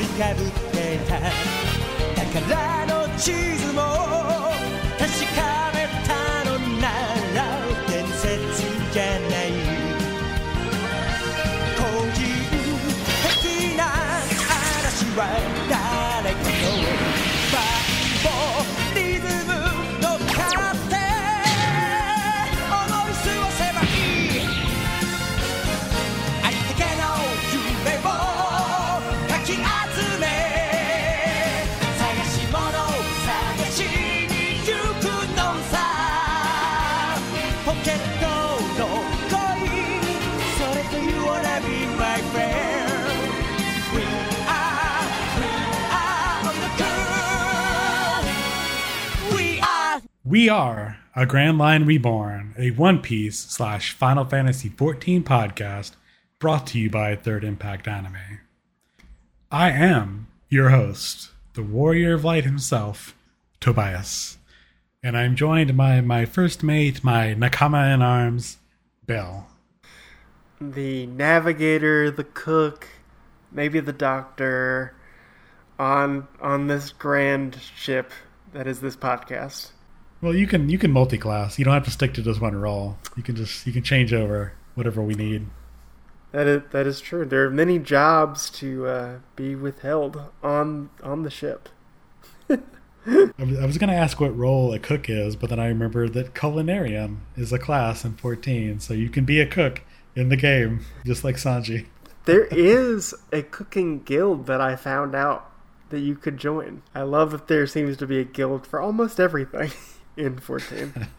りかぶってた。宝の地図も確かめたのなら伝説じゃない。個人的な話は We are a Grand Line Reborn, a One Piece slash Final Fantasy XIV podcast brought to you by Third Impact Anime. I am your host, the Warrior of Light himself, Tobias, and I'm joined by my first mate, my Nakama in arms, Bill. the navigator, the cook, maybe the doctor on on this grand ship that is this podcast. Well, you can you can multi-class. You don't have to stick to just one role. You can just you can change over whatever we need. That is that is true. There are many jobs to uh, be withheld on on the ship. I was, going to ask what role a cook is, but then I remembered that culinarian is a class in 14, so you can be a cook in the game, just like Sanji. There is a cooking guild that I found out that you could join. I love that there seems to be a guild for almost everything in 14.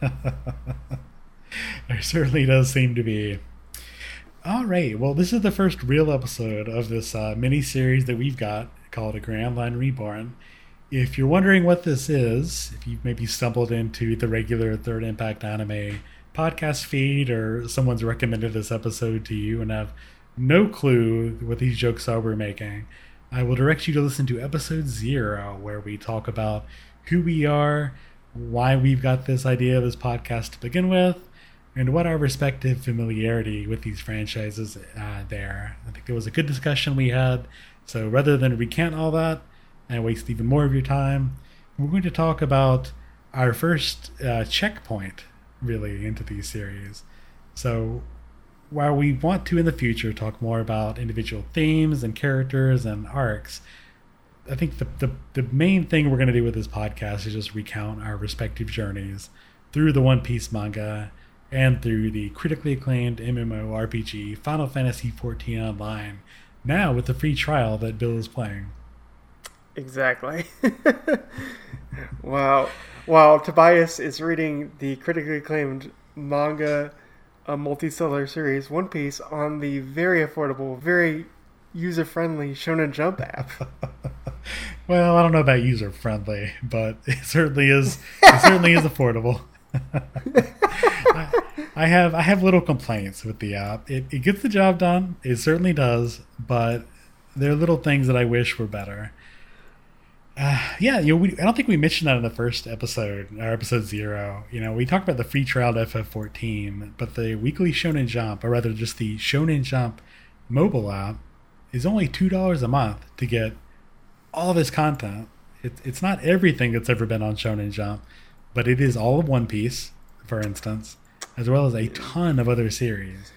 there certainly does seem to be. All right, well, this is the first real episode of this uh, mini series that we've got called A Grand Line Reborn. If you're wondering what this is, if you've maybe stumbled into the regular Third Impact Anime podcast feed or someone's recommended this episode to you and have no clue what these jokes are we're making, I will direct you to listen to episode zero, where we talk about who we are, why we've got this idea of this podcast to begin with, and what our respective familiarity with these franchises uh, there. I think there was a good discussion we had. So rather than recant all that and waste even more of your time, we're going to talk about our first uh, checkpoint really into these series. So while we want to in the future talk more about individual themes and characters and arcs, I think the, the, the main thing we're going to do with this podcast is just recount our respective journeys through the One Piece manga and through the critically acclaimed MMORPG Final Fantasy XIV Online, now with the free trial that Bill is playing. Exactly. wow. While Tobias is reading the critically acclaimed manga, a multi-seller series, One Piece, on the very affordable, very user-friendly Shonen Jump app. well, I don't know about user friendly, but it certainly is. It certainly is affordable. I, I have I have little complaints with the app. It, it gets the job done. It certainly does, but there are little things that I wish were better. Uh, yeah, you know, we, I don't think we mentioned that in the first episode, or episode zero. You know, we talked about the free trial to FF14, but the weekly Shonen Jump, or rather just the Shonen Jump mobile app, is only two dollars a month to get all this content. It, it's not everything that's ever been on Shonen Jump, but it is all of One Piece, for instance, as well as a ton of other series.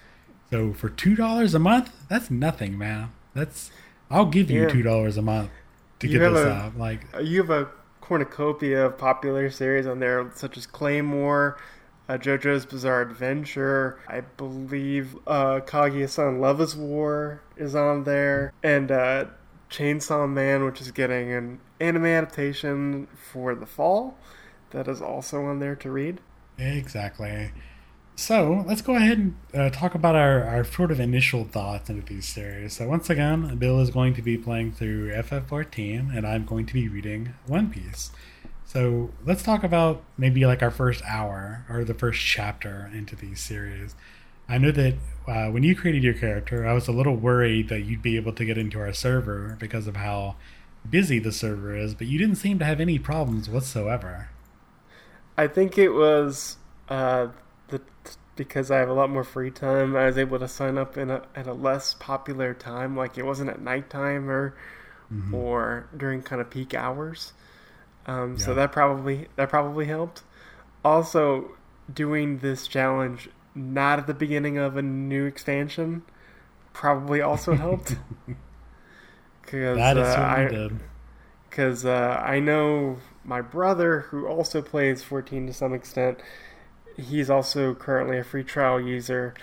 So for two dollars a month, that's nothing, man. That's I'll give you Yeah. two dollars a month to You get this a- app. Like you have a cornucopia of popular series on there, such as Claymore, uh, JoJo's Bizarre Adventure. I believe uh, Kaguya-san Love is War is on there, and uh, Chainsaw Man, which is getting an anime adaptation for the fall. That is also on there to read. Exactly. So let's go ahead and uh, talk about our, our sort of initial thoughts into these series. So once again, Bill is going to be playing through FF14, and I'm going to be reading One Piece. So let's talk about maybe like our first hour or the first chapter into these series. I know that uh, when you created your character, I was a little worried that you'd be able to get into our server because of how busy the server is, but you didn't seem to have any problems whatsoever. I think it was uh, the because I have a lot more free time. I was able to sign up in a, at a less popular time, like it wasn't at nighttime or Mhm. or during kind of peak hours. Um, So that probably that probably helped. Also, doing this challenge not at the beginning of a new expansion probably also helped. Because That is uh, I, did. because uh, I know my brother, who also plays 14 to some extent, he's also currently a free trial user,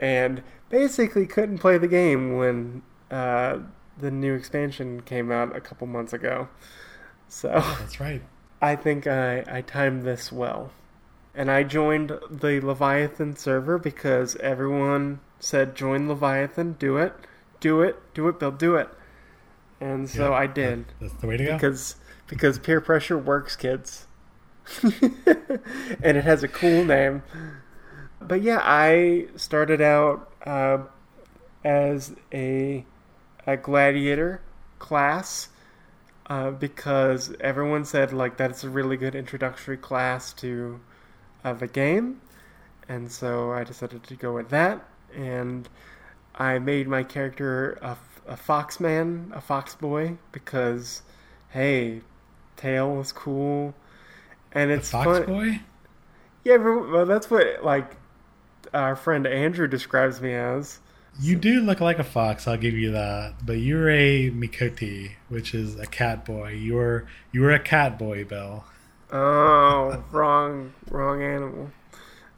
and basically couldn't play the game when uh, the new expansion came out a couple months ago. So That's right. I think I, I timed this well. And I joined the Leviathan server because everyone said, join Leviathan, do it, do it, do it, Bill, do it. And so Yeah, I did That's the way to go. because because peer pressure works, kids. and it has a cool name. But yeah, I started out uh, as a a gladiator class uh, because everyone said like that's a really good introductory class to uh, the game, and so I decided to go with that. And I made my character a, a fox man, a fox boy, because hey, tail is cool, and The it's Fox fun. Boy? Yeah, well, that's what like our friend Andrew describes me as. You do look like a fox, I'll give you that. But you're a Miqo'te, which is a cat boy. You're you're a cat boy, Bill. Oh, wrong, wrong animal.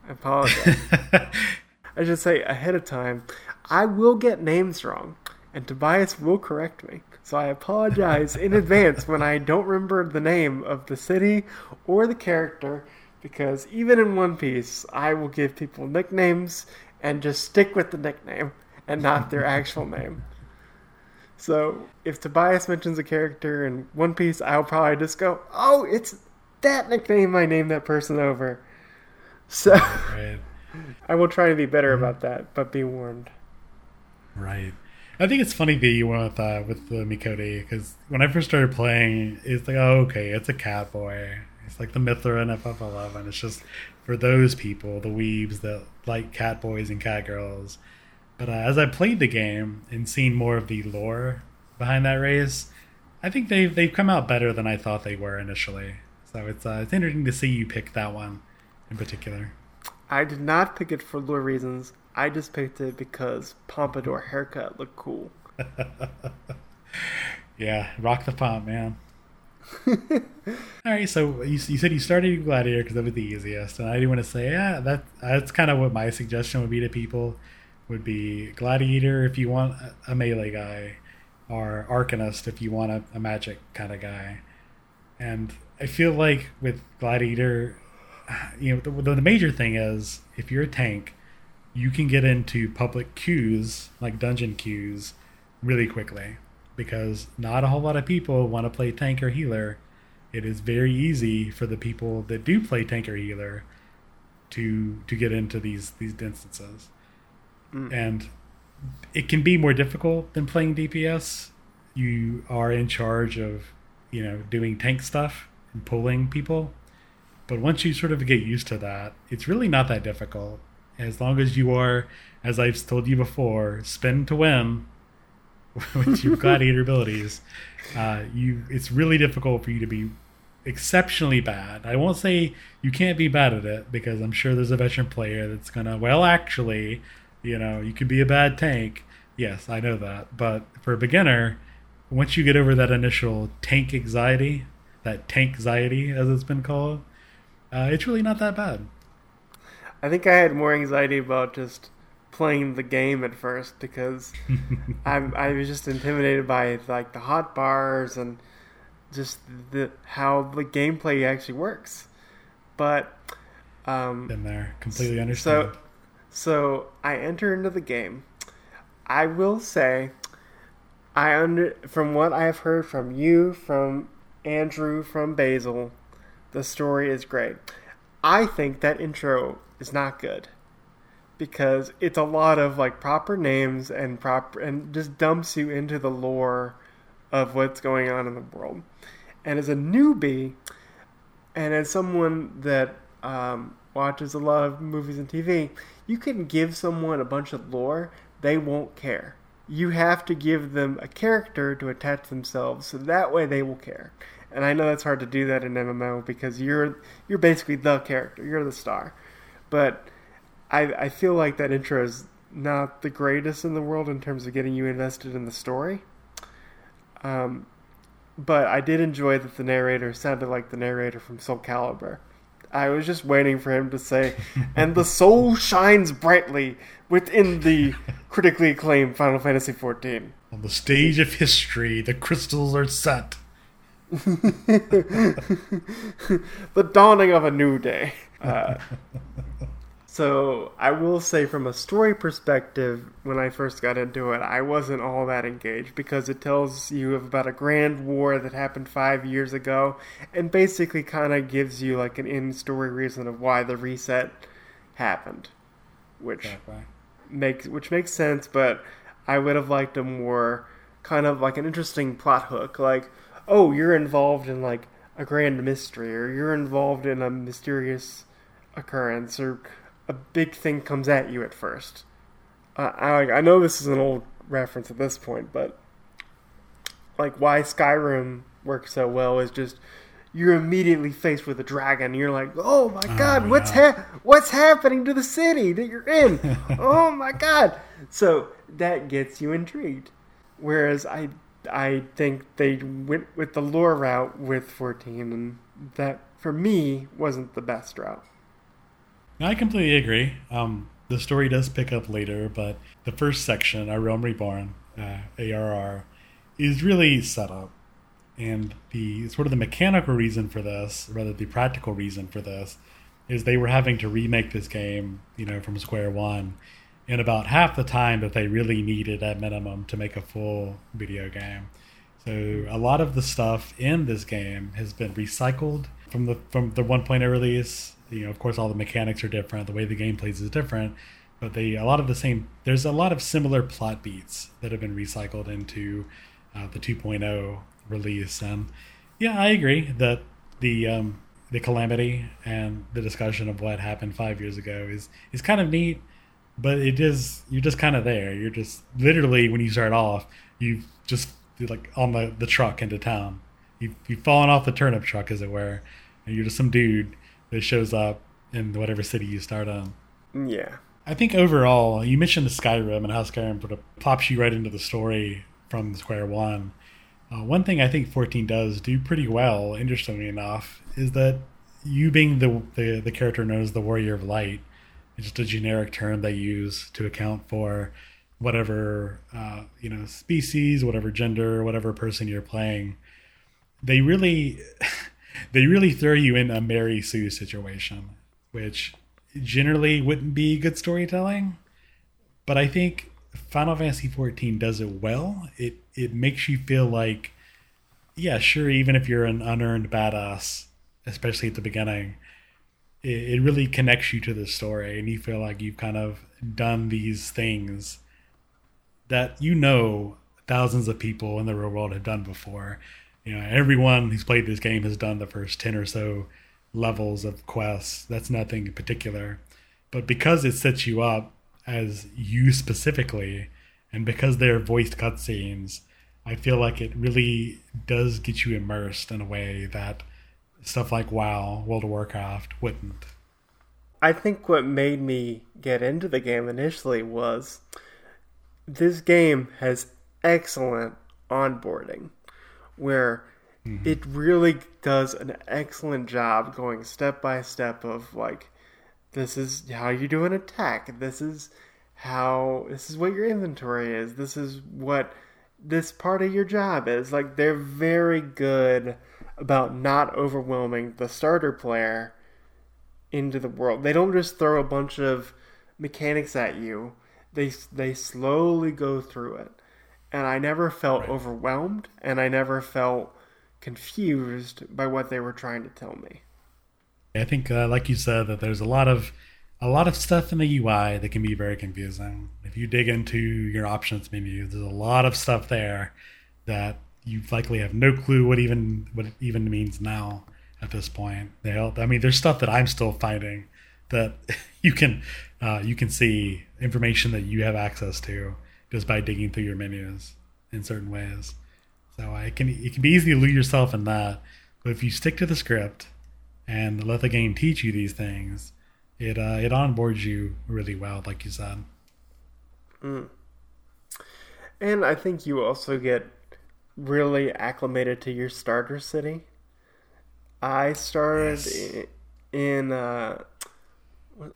I apologize. I should say ahead of time, I will get names wrong, and Tobias will correct me. So I apologize in advance when I don't remember the name of the city or the character, because even in One Piece, I will give people nicknames and just stick with the nickname and not their actual name. So if Tobias mentions a character in One Piece, I'll probably just go, "Oh, it's that nickname I named that person over." So right. I will try to be better about that, but be warned. Right. I think it's funny that you went with uh, with the Miqo'te because when I first started playing, it's like, oh, okay, it's a cat boy. It's like the Mithra in FF11. It's just for those people, the weebs that like cat boys and cat girls. But uh, as I played the game and seen more of the lore behind that race, I think they've they've come out better than I thought they were initially. So it's uh, it's interesting to see you pick that one in particular. I did not pick it for lore reasons. I just picked it because pompadour haircut looked cool. Yeah, rock the pomp, man. All right, so you, you said you started Gladiator because that was the easiest, and I do want to say, yeah, that that's kind of what my suggestion would be to people would be Gladiator if you want a, melee guy, or Arcanist if you want a, a magic kind of guy. And I feel like with Gladiator, you know, the, the major thing is if you're a tank, you can get into public queues like dungeon queues really quickly because not a whole lot of people want to play tank or healer. It is very easy for the people that do play tank or healer to to get into these these instances, Mm. and it can be more difficult than playing DPS. You are in charge of you know doing tank stuff and pulling people, but once you sort of get used to that, it's really not that difficult. As long as you are, as I've told you before, spin to win with your gladiator abilities, uh, you it's really difficult for you to be exceptionally bad. I won't say you can't be bad at it because I'm sure there's a veteran player that's gonna. Well, actually, you know, you could be a bad tank. Yes, I know that. But for a beginner, once you get over that initial tank anxiety, that tank anxiety as it's been called, uh, it's really not that bad. I think I had more anxiety about just playing the game at first because I'm, I was just intimidated by like the hot bars and just the how the gameplay actually works. But um, Been there, completely understand. So, so I enter into the game. I will say, I under from what I've heard from you, from Andrew, from Basil, the story is great. I think that intro is not good because it's a lot of like proper names and proper and just dumps you into the lore of what's going on in the world. And as a newbie, and as someone that um, watches a lot of movies and TV, you can give someone a bunch of lore, they won't care. You have to give them a character to attach themselves, so that way they will care. And I know that's hard to do that in MMO because you're you're basically the character, you're the star. But I I feel like that intro is not the greatest in the world in terms of getting you invested in the story. Um, but I did enjoy that the narrator sounded like the narrator from Soul Calibur. I was just waiting for him to say, and the soul shines brightly within the critically acclaimed Final Fantasy XIV. On the stage of history, the crystals are set. the dawning of a new day. Uh, so I will say, from a story perspective, when I first got into it, I wasn't all that engaged because it tells you about a grand war that happened five years ago, and basically kind of gives you like an in-story reason of why the reset happened, which Exactly. makes which makes sense. But I would have liked a more kind of like an interesting plot hook, like oh, you're involved in like a grand mystery, or you're involved in a mysterious occurrence, or a big thing comes at you at first. Uh, I I know this is an old reference at this point, but like why Skyrim works so well is just you're immediately faced with a dragon. You're like, oh my god, Oh, what's yeah. ha- what's happening to the city that you're in? oh my god! So that gets you intrigued. Whereas I I think they went with the lore route with 14, and that for me wasn't the best route. I completely agree. Um, the story does pick up later, but the first section, Our Realm Reborn, uh, ARR, is really set up. And the sort of the mechanical reason for this, rather the practical reason for this, is they were having to remake this game, you know, from square one, in about half the time that they really needed at minimum to make a full video game. So a lot of the stuff in this game has been recycled from the from the 1.0 release. You know, of course, all the mechanics are different. The way the game plays is different, but they a lot of the same. There's a lot of similar plot beats that have been recycled into uh, the 2.0 release. And yeah, I agree that the um, the calamity and the discussion of what happened five years ago is is kind of neat but it is you're just kind of there you're just literally when you start off you just like on the, the truck into town you, you've fallen off the turnip truck as it were and you're just some dude that shows up in whatever city you start on Yeah. i think overall you mentioned the skyrim and how skyrim sort of pops you right into the story from square one uh, one thing i think 14 does do pretty well interestingly enough is that you being the, the, the character known as the warrior of light it's just a generic term they use to account for whatever uh, you know species, whatever gender, whatever person you're playing. They really, they really throw you in a Mary Sue situation, which generally wouldn't be good storytelling. But I think Final Fantasy XIV does it well. It it makes you feel like, yeah, sure, even if you're an unearned badass, especially at the beginning, it, it really connects you to the story and you feel like you've kind of done these things that you know thousands of people in the real world have done before you know everyone who's played this game has done the first 10 or so levels of quests. That's nothing in particular. But because it sets you up as you specifically and because they're voiced cutscenes i feel like it really does get you immersed in a way that stuff like WoW, World of Warcraft wouldn't. I think what made me get into the game initially was this game has excellent onboarding where mm-hmm. it really does an excellent job going step by step of like this is how you do an attack this is how this is what your inventory is this is what this part of your job is like they're very good about not overwhelming the starter player into the world. They don't just throw a bunch of mechanics at you. They they slowly go through it. And I never felt Right. overwhelmed and I never felt confused by what they were trying to tell me. I think, uh, like you said, that there's a lot of a lot of stuff in the UI that can be very confusing. If you dig into your options menu, there's a lot of stuff there that you likely have no clue what even what it even means now at this point. They, all- I mean, there's stuff that I'm still finding that you can uh, you can see information that you have access to just by digging through your menus in certain ways. So it can it can be easy to lose yourself in that, but if you stick to the script and let the game teach you these things, it uh, it onboards you really well, like you said. And I think you also get really acclimated to your starter city. I started Yes. in uh,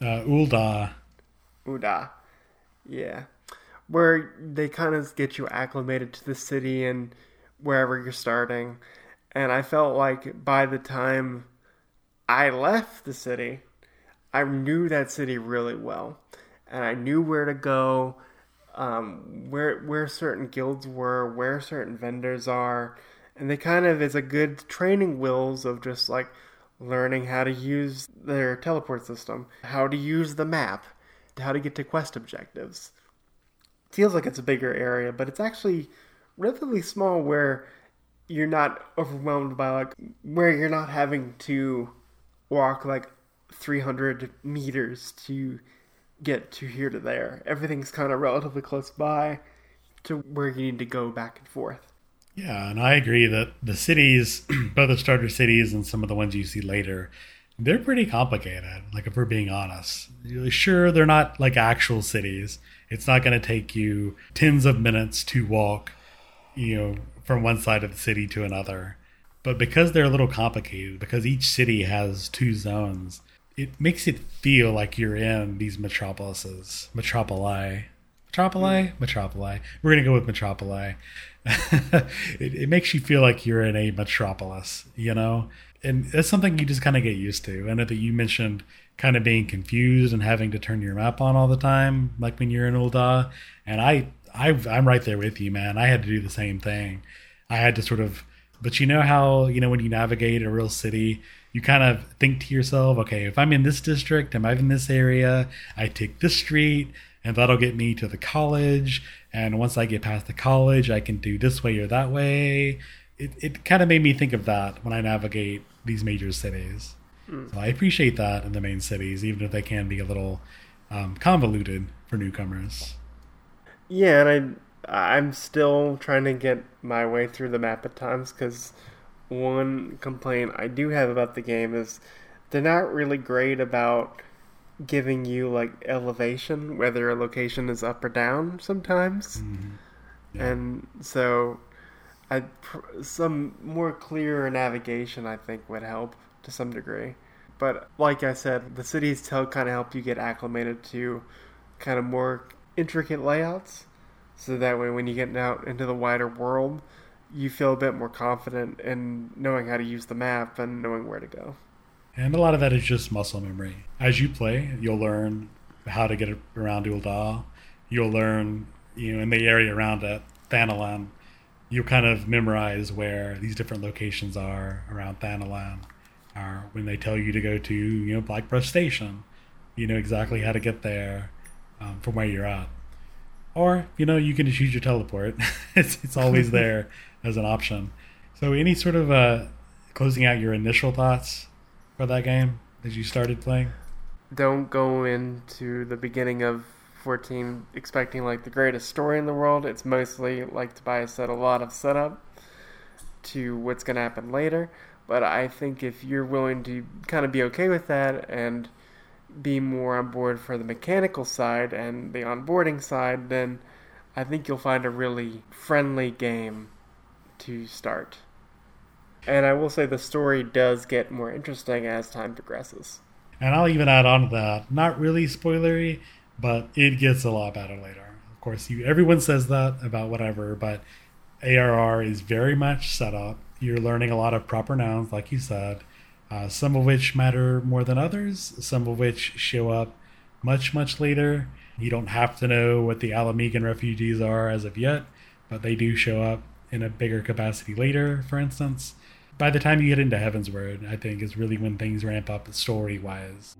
Uh, Ul'dah, Uda. Yeah. Where they kind of get you acclimated to the city and wherever you're starting. And I felt like by the time I left the city, I knew that city really well. And I knew where to go, um, where where certain guilds were, where certain vendors are. And they kind of is a good training wheels of just like learning how to use their teleport system, how to use the map, how to get to quest objectives. Feels like it's a bigger area, but it's actually relatively small where you're not overwhelmed by like where you're not having to walk like 300 meters to get to here to there. Everything's kind of relatively close by to where you need to go back and forth. Yeah, and I agree that the cities, both the starter cities and some of the ones you see later, they're pretty complicated. Like if we're being honest, sure they're not like actual cities. It's not going to take you tens of minutes to walk, you know, from one side of the city to another. But because they're a little complicated, because each city has two zones, it makes it feel like you're in these metropolises, metropoli, metropoli, hmm. metropoli. We're gonna go with metropoli. it, it makes you feel like you're in a metropolis, you know, and that's something you just kind of get used to. I know that you mentioned kind of being confused and having to turn your map on all the time, like when you're in Ul'dah, and I, I, I'm right there with you, man. I had to do the same thing. I had to sort of, but you know how you know when you navigate a real city, you kind of think to yourself, okay, if I'm in this district, am I in this area? I take this street, and that'll get me to the college. And once I get past the college, I can do this way or that way. It, it kind of made me think of that when I navigate these major cities. So I appreciate that in the main cities, even if they can be a little um, convoluted for newcomers. Yeah, and I I'm still trying to get my way through the map at times because one complaint I do have about the game is they're not really great about giving you like elevation, whether a location is up or down sometimes. Yeah. And so I pr- some more clear navigation I think would help to some degree. But like I said, the cities tell kind of help you get acclimated to kind of more intricate layouts. So that way when you get out into the wider world, you feel a bit more confident in knowing how to use the map and knowing where to go. And a lot of that is just muscle memory. As you play, you'll learn how to get around Ul'dah. You'll learn, you know, in the area around it, Thanalan, you'll kind of memorize where these different locations are around Thanalan. Or when they tell you to go to, you know, Blackbrush Station, you know exactly how to get there um, from where you're at. Or, you know, you can just use your teleport. it's, it's always there as an option. So, any sort of uh, closing out your initial thoughts for that game as you started playing? Don't go into the beginning of 14 expecting like the greatest story in the world. It's mostly, like Tobias said, a lot of setup to what's going to happen later. But I think if you're willing to kind of be okay with that and be more on board for the mechanical side and the onboarding side, then I think you'll find a really friendly game to start. And I will say the story does get more interesting as time progresses. And I'll even add on to that, not really spoilery, but it gets a lot better later. Of course, you everyone says that about whatever, but ARR is very much set up. You're learning a lot of proper nouns, like you said, uh, some of which matter more than others, some of which show up much, much later. You don't have to know what the Ala Mhigan refugees are as of yet, but they do show up in a bigger capacity later, for instance. By the time you get into Heavensward, I think is really when things ramp up story wise.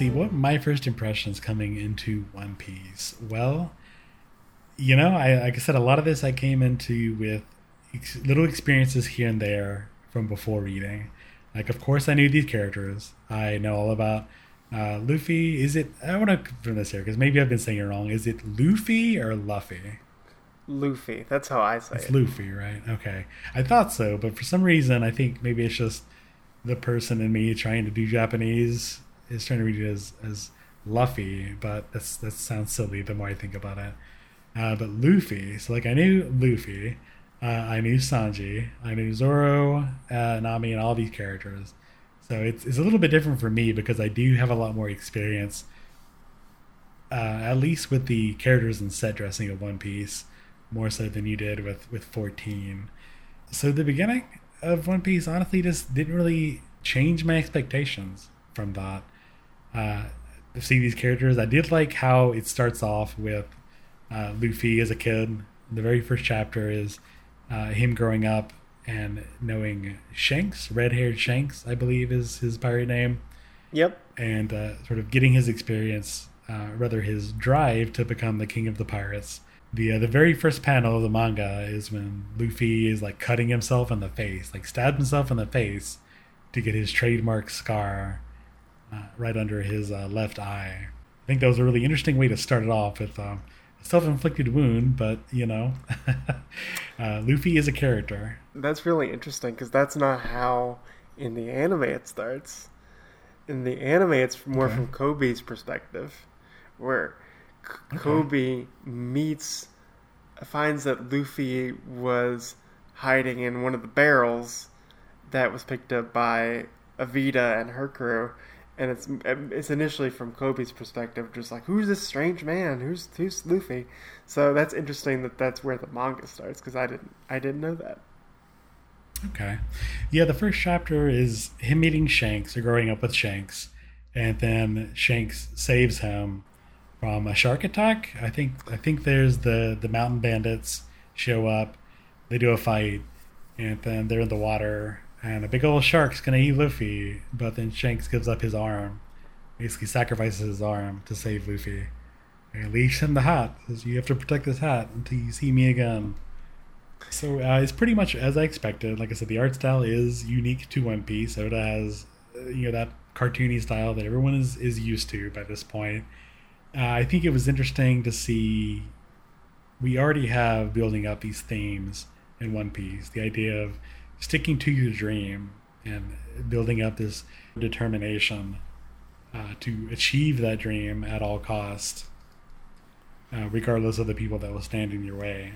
See. What my first impressions coming into One Piece? Well, you know, I like I said, a lot of this I came into with ex- little experiences here and there from before reading. Like, of course, I knew these characters. I know all about uh, Luffy. Is it? I want to confirm this here because maybe I've been saying it wrong. Is it Luffy or Luffy? Luffy. That's how I say It's it. Luffy, right? Okay. I thought so, but for some reason, I think maybe it's just the person in me trying to do Japanese is trying to read it as, as Luffy, but that's that sounds silly the more I think about it. Uh, but Luffy, so like I knew Luffy, uh, I knew Sanji, I knew Zoro, uh, Nami, and all these characters. So it's, it's a little bit different for me because I do have a lot more experience, uh, at least with the characters and set dressing of One Piece more so than you did with with 14 so the beginning of one piece honestly just didn't really change my expectations from that uh seeing these characters i did like how it starts off with uh, luffy as a kid the very first chapter is uh, him growing up and knowing shanks red-haired shanks i believe is his pirate name Yep. and uh, sort of getting his experience, uh, rather his drive to become the king of the pirates. The uh, the very first panel of the manga is when Luffy is like cutting himself in the face, like stabbed himself in the face to get his trademark scar uh, right under his uh, left eye. I think that was a really interesting way to start it off with um, a self-inflicted wound, but you know, uh, Luffy is a character. That's really interesting because that's not how in the anime it starts. In the anime, it's more Okay. from Koby's perspective, where K- Okay. Koby meets, finds that Luffy was hiding in one of the barrels that was picked up by Alvida and her crew. And it's it's initially from Koby's perspective, just like who's this strange man? Who's who's Luffy? So that's interesting that that's where the manga starts because I didn't I didn't know that. Okay. Yeah, the first chapter is him meeting Shanks or growing up with Shanks. And then Shanks saves him from a shark attack. I think I think there's the, the mountain bandits show up, they do a fight, and then they're in the water and a big old shark's gonna eat Luffy, but then Shanks gives up his arm. Basically sacrifices his arm to save Luffy. And leaves him the hat. Says you have to protect this hat until you see me again. So uh, it's pretty much as I expected. Like I said, the art style is unique to One Piece. Oda has, uh, you know, that cartoony style that everyone is, is used to by this point. Uh, I think it was interesting to see. We already have building up these themes in One Piece. The idea of sticking to your dream and building up this determination uh, to achieve that dream at all cost, uh, regardless of the people that will stand in your way.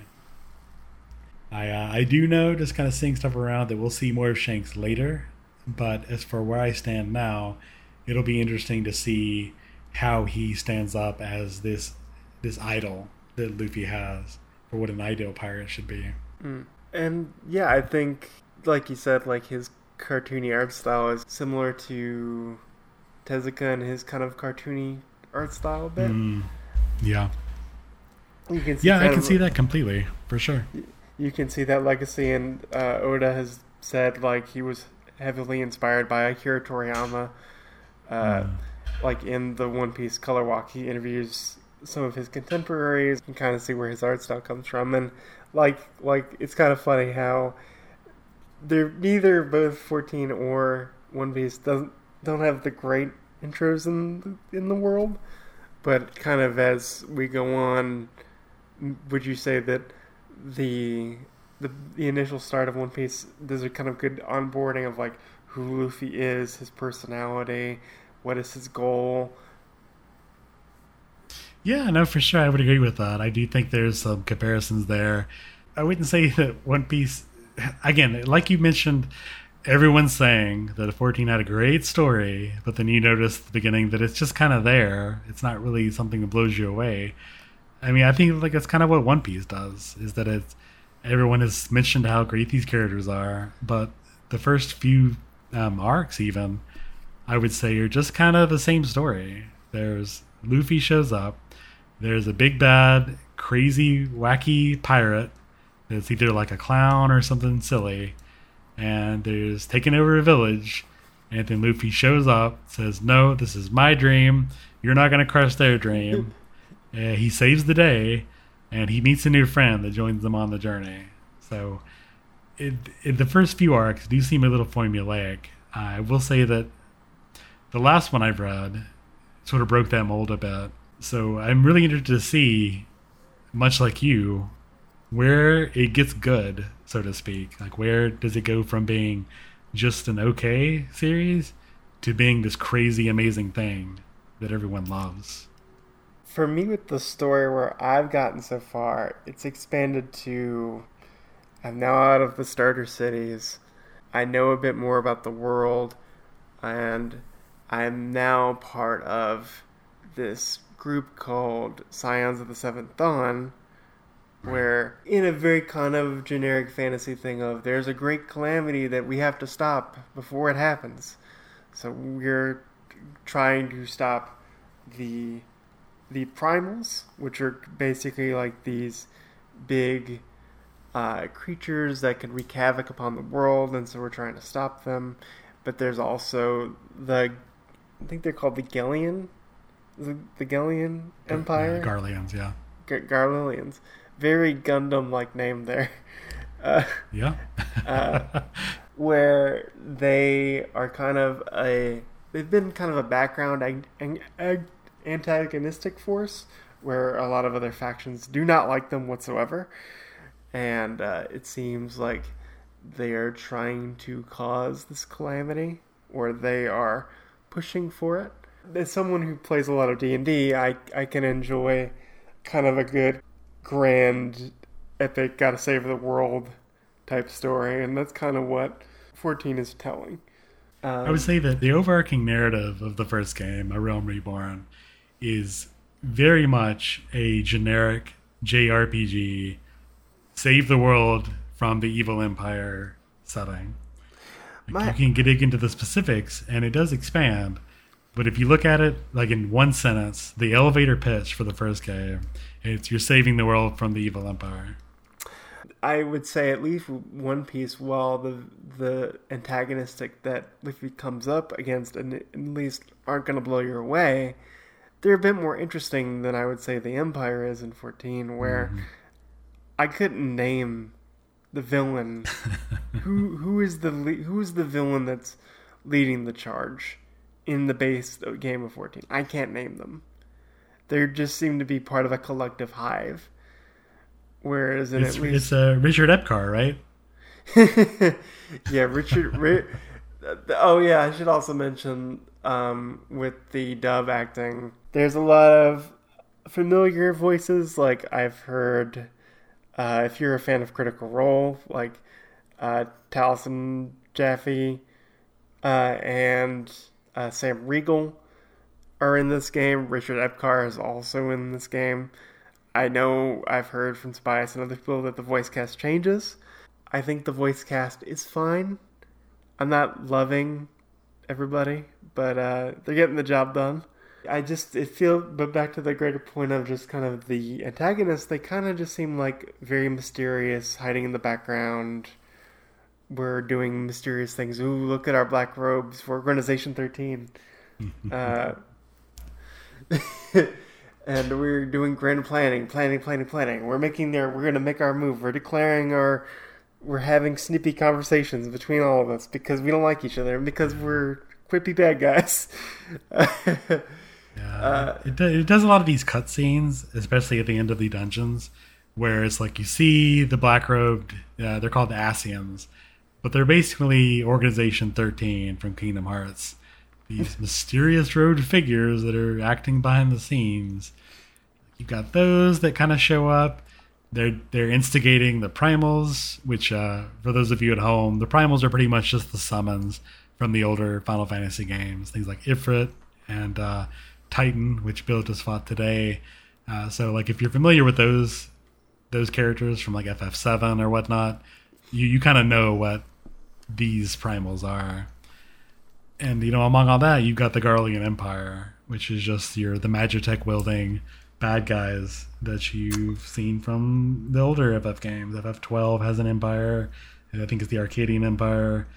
I uh, I do know, just kind of seeing stuff around, that we'll see more of Shanks later. But as for where I stand now, it'll be interesting to see how he stands up as this this idol that Luffy has for what an ideal pirate should be. And yeah, I think, like you said, like his cartoony art style is similar to Tezuka and his kind of cartoony art style a bit. Mm, yeah, You can yeah, I can of- see that completely for sure. You can see that legacy, and uh, Oda has said like he was heavily inspired by Akira Toriyama. Uh, Mm. Like in the One Piece Color Walk, he interviews some of his contemporaries and kind of see where his art style comes from. And like like it's kind of funny how they're neither both 14 or One Piece doesn't don't have the great intros in in the world, but kind of as we go on, would you say that the the the initial start of One Piece there's a kind of good onboarding of like who Luffy is, his personality, what is his goal. Yeah, no, for sure. I would agree with that. I do think there's some comparisons there. I wouldn't say that One Piece, again, like you mentioned, everyone's saying that 14 had a great story, but then you notice at the beginning that it's just kind of there. It's not really something that blows you away. I mean, I think like that's kind of what One Piece does, is that it's everyone has mentioned how great these characters are, but the first few um, arcs, even, I would say, are just kind of the same story. There's Luffy shows up. There's a big bad, crazy, wacky pirate that's either like a clown or something silly, and there's taking over a village, And then Luffy shows up, says, "No, this is my dream. You're not gonna crush their dream." uh, he saves the day, and he meets a new friend that joins them on the journey. So, it, it, the first few arcs do seem a little formulaic. I will say that the last one I've read sort of broke that mold a bit. So I'm really interested to see, much like you, where it gets good, so to speak. Like, where does it go from being just an okay series to being this crazy, amazing thing that everyone loves? For me, with the story where I've gotten so far, it's expanded to I'm now out of the starter cities. I know a bit more about the world, and I'm now part of this group called Scions of the Seventh Dawn, where, in a very kind of generic fantasy thing of there's a great calamity that we have to stop before it happens. So we're trying to stop the the primals, which are basically like these big uh, creatures that can wreak havoc upon the world, and so we're trying to stop them. But there's also the, I think they're called the Gellian, the, the Gellian Empire. Yeah, Garleans, yeah. Gar- Garleans. Very Gundam like name there. Uh, yeah. uh, where they are kind of a. They've been kind of a background ag- ag- antagonistic force where a lot of other factions do not like them whatsoever. And uh, it seems like they are trying to cause this calamity or they are pushing for it. As someone who plays a lot of D&D, I, I can enjoy kind of a good grand epic gotta save the world type story and that's kind of what 14 is telling. Um, I would say that the overarching narrative of the first game, A Realm Reborn, is very much a generic JRPG save the world from the evil empire setting. Like My- you can get into the specifics, and it does expand. But if you look at it like in one sentence, the elevator pitch for the first game, it's you're saving the world from the evil empire. I would say at least one piece, while the the antagonistic that Luffy comes up against, and at least aren't going to blow you away, they're a bit more interesting than I would say the Empire is in 14, where mm-hmm. I couldn't name the villain. who who is the who is the villain that's leading the charge in the base game of 14? I can't name them. They just seem to be part of a collective hive. Whereas in It's, at least it's uh, Richard Epcar, right? yeah, Richard. Ri- oh yeah, I should also mention um, with the dub acting, there's a lot of familiar voices. Like I've heard, uh, if you're a fan of Critical Role, like uh, Taliesin Jaffe uh, and uh, Sam Riegel are in this game. Richard Epcar is also in this game. I know I've heard from Spice and other people that the voice cast changes. I think the voice cast is fine. I'm not loving everybody, but uh, they're getting the job done. I just it feel, but back to the greater point of just kind of the antagonists. They kind of just seem like very mysterious, hiding in the background. We're doing mysterious things. Ooh, look at our black robes for Organization 13. uh, and we're doing grand planning, planning, planning, planning. We're making their, we're gonna make our move. We're declaring our, we're having snippy conversations between all of us because we don't like each other and because we're quippy bad guys. Yeah, Uh, it, do- it does a lot of these cutscenes, especially at the end of the dungeons, where it's like you see the black robed, uh, they're called the Ascians, but they're basically Organization 13 from Kingdom Hearts. These mysterious robed figures that are acting behind the scenes. You've got those that kind of show up. They're they're instigating the primals, which uh, for those of you at home, the primals are pretty much just the summons from the older Final Fantasy games. Things like Ifrit and uh, Titan, which Bill just fought today. Uh, so, like, if you're familiar with those those characters from like FF7 or whatnot, you you kind of know what these primals are. And you know, among all that, you've got the Garlean Empire, which is just your the Magitech wielding bad guys that you've seen from the older FF games. FF12 has an empire, I think it's the Archadian Empire.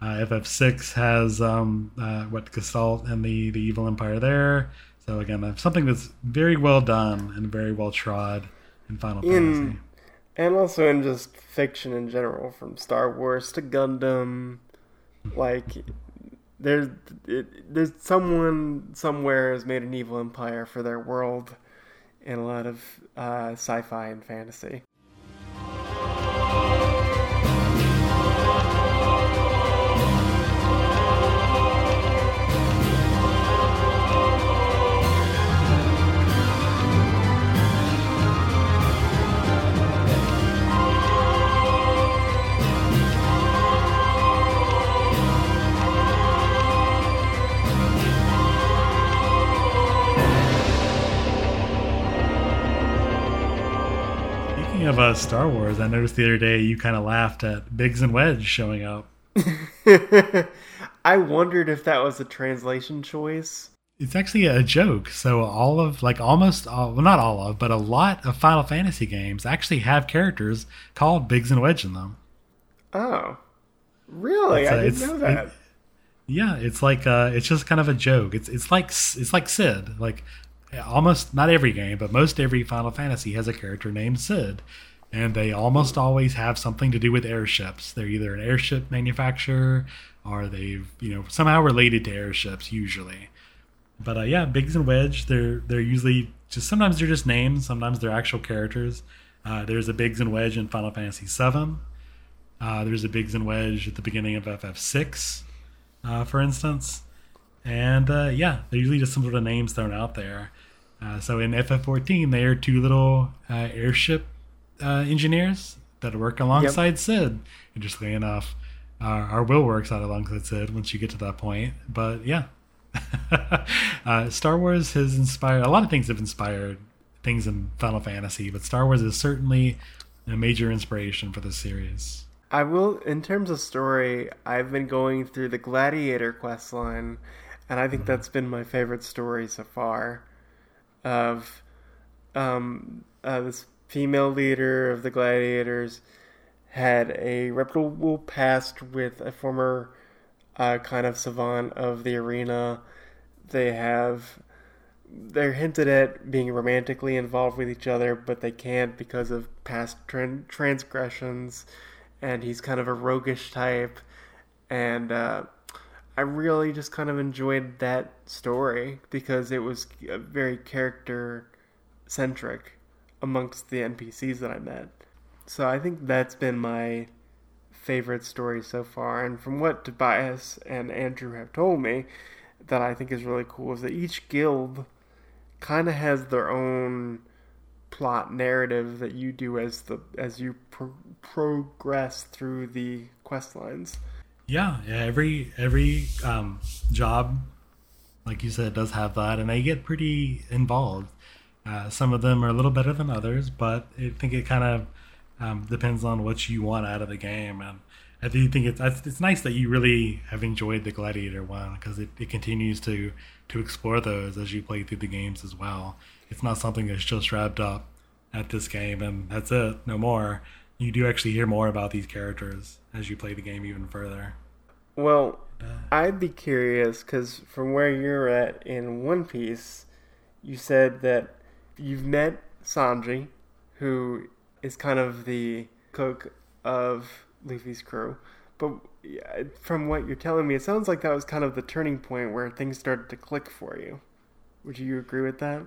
Uh, FF6 has um, uh, what Gestahl and the the evil empire there. So again, something that's very well done and very well trod in Final In- Fantasy. And also in just fiction in general, from Star Wars to Gundam, like there's it, there's someone somewhere has made an evil empire for their world in a lot of uh, sci-fi and fantasy. Of uh, Star Wars, I noticed the other day you kind of laughed at Biggs and Wedge showing up. I wondered if that was a translation choice. It's actually a joke. So all of like almost all, well not all of, but a lot of Final Fantasy games actually have characters called Biggs and Wedge in them. Oh, really? It's, uh, I didn't know that. it- Yeah, it's like uh, it's just kind of a joke. It's it's like it's like Cid. Like almost not every game, but most every Final Fantasy has a character named Cid, and they almost always have something to do with airships. They're either an airship manufacturer or they've you know somehow related to airships usually. But uh, yeah, Biggs and Wedge, they're they're usually just sometimes they're just names, sometimes they're actual characters. Uh, there's a Biggs and Wedge in Final Fantasy VII. Uh, there's a Biggs and Wedge at the beginning of FF6, uh, for instance. And uh, yeah, they're usually just some sort of names thrown out there. Uh, so in FF14, they are two little uh, airship uh, engineers that work alongside Cid. Interestingly enough, uh, our Will works out alongside Cid once you get to that point. But yeah, uh, Star Wars has inspired a lot of things. Have inspired things in Final Fantasy, but Star Wars is certainly a major inspiration for this series. I will, in terms of story, I've been going through the Gladiator quest line, and I think that's been my favorite story so far. Of um, uh, this female leader of the Gladiators had a reputable past with a former uh, kind of savant of the arena. They have they're hinted at being romantically involved with each other, but they can't because of past tran- transgressions. And he's kind of a roguish type, and uh, I really just kind of enjoyed that story because it was uh, very character centric amongst the NPCs that I met. So I think that's been my favorite story so far. And from what Tobias and Andrew have told me, that I think is really cool is that each guild kind of has their own plot narrative that you do as the as you pro- progress through the quest lines. Yeah, yeah. Every every um, job, like you said, does have that, and they get pretty involved. Uh, some of them are a little better than others, but I think it kind of um, depends on what you want out of the game. And I do think it's it's nice that you really have enjoyed the Gladiator one because it, it continues to to explore those as you play through the games as well. It's not something that's just wrapped up at this game and that's it, no more. You do actually hear more about these characters as you play the game even further. Well, I'd be curious because from where you're at in One Piece, you said that you've met Sanji, who is kind of the cook of Luffy's crew. But from what you're telling me, it sounds like that was kind of the turning point where things started to click for you. Would you agree with that?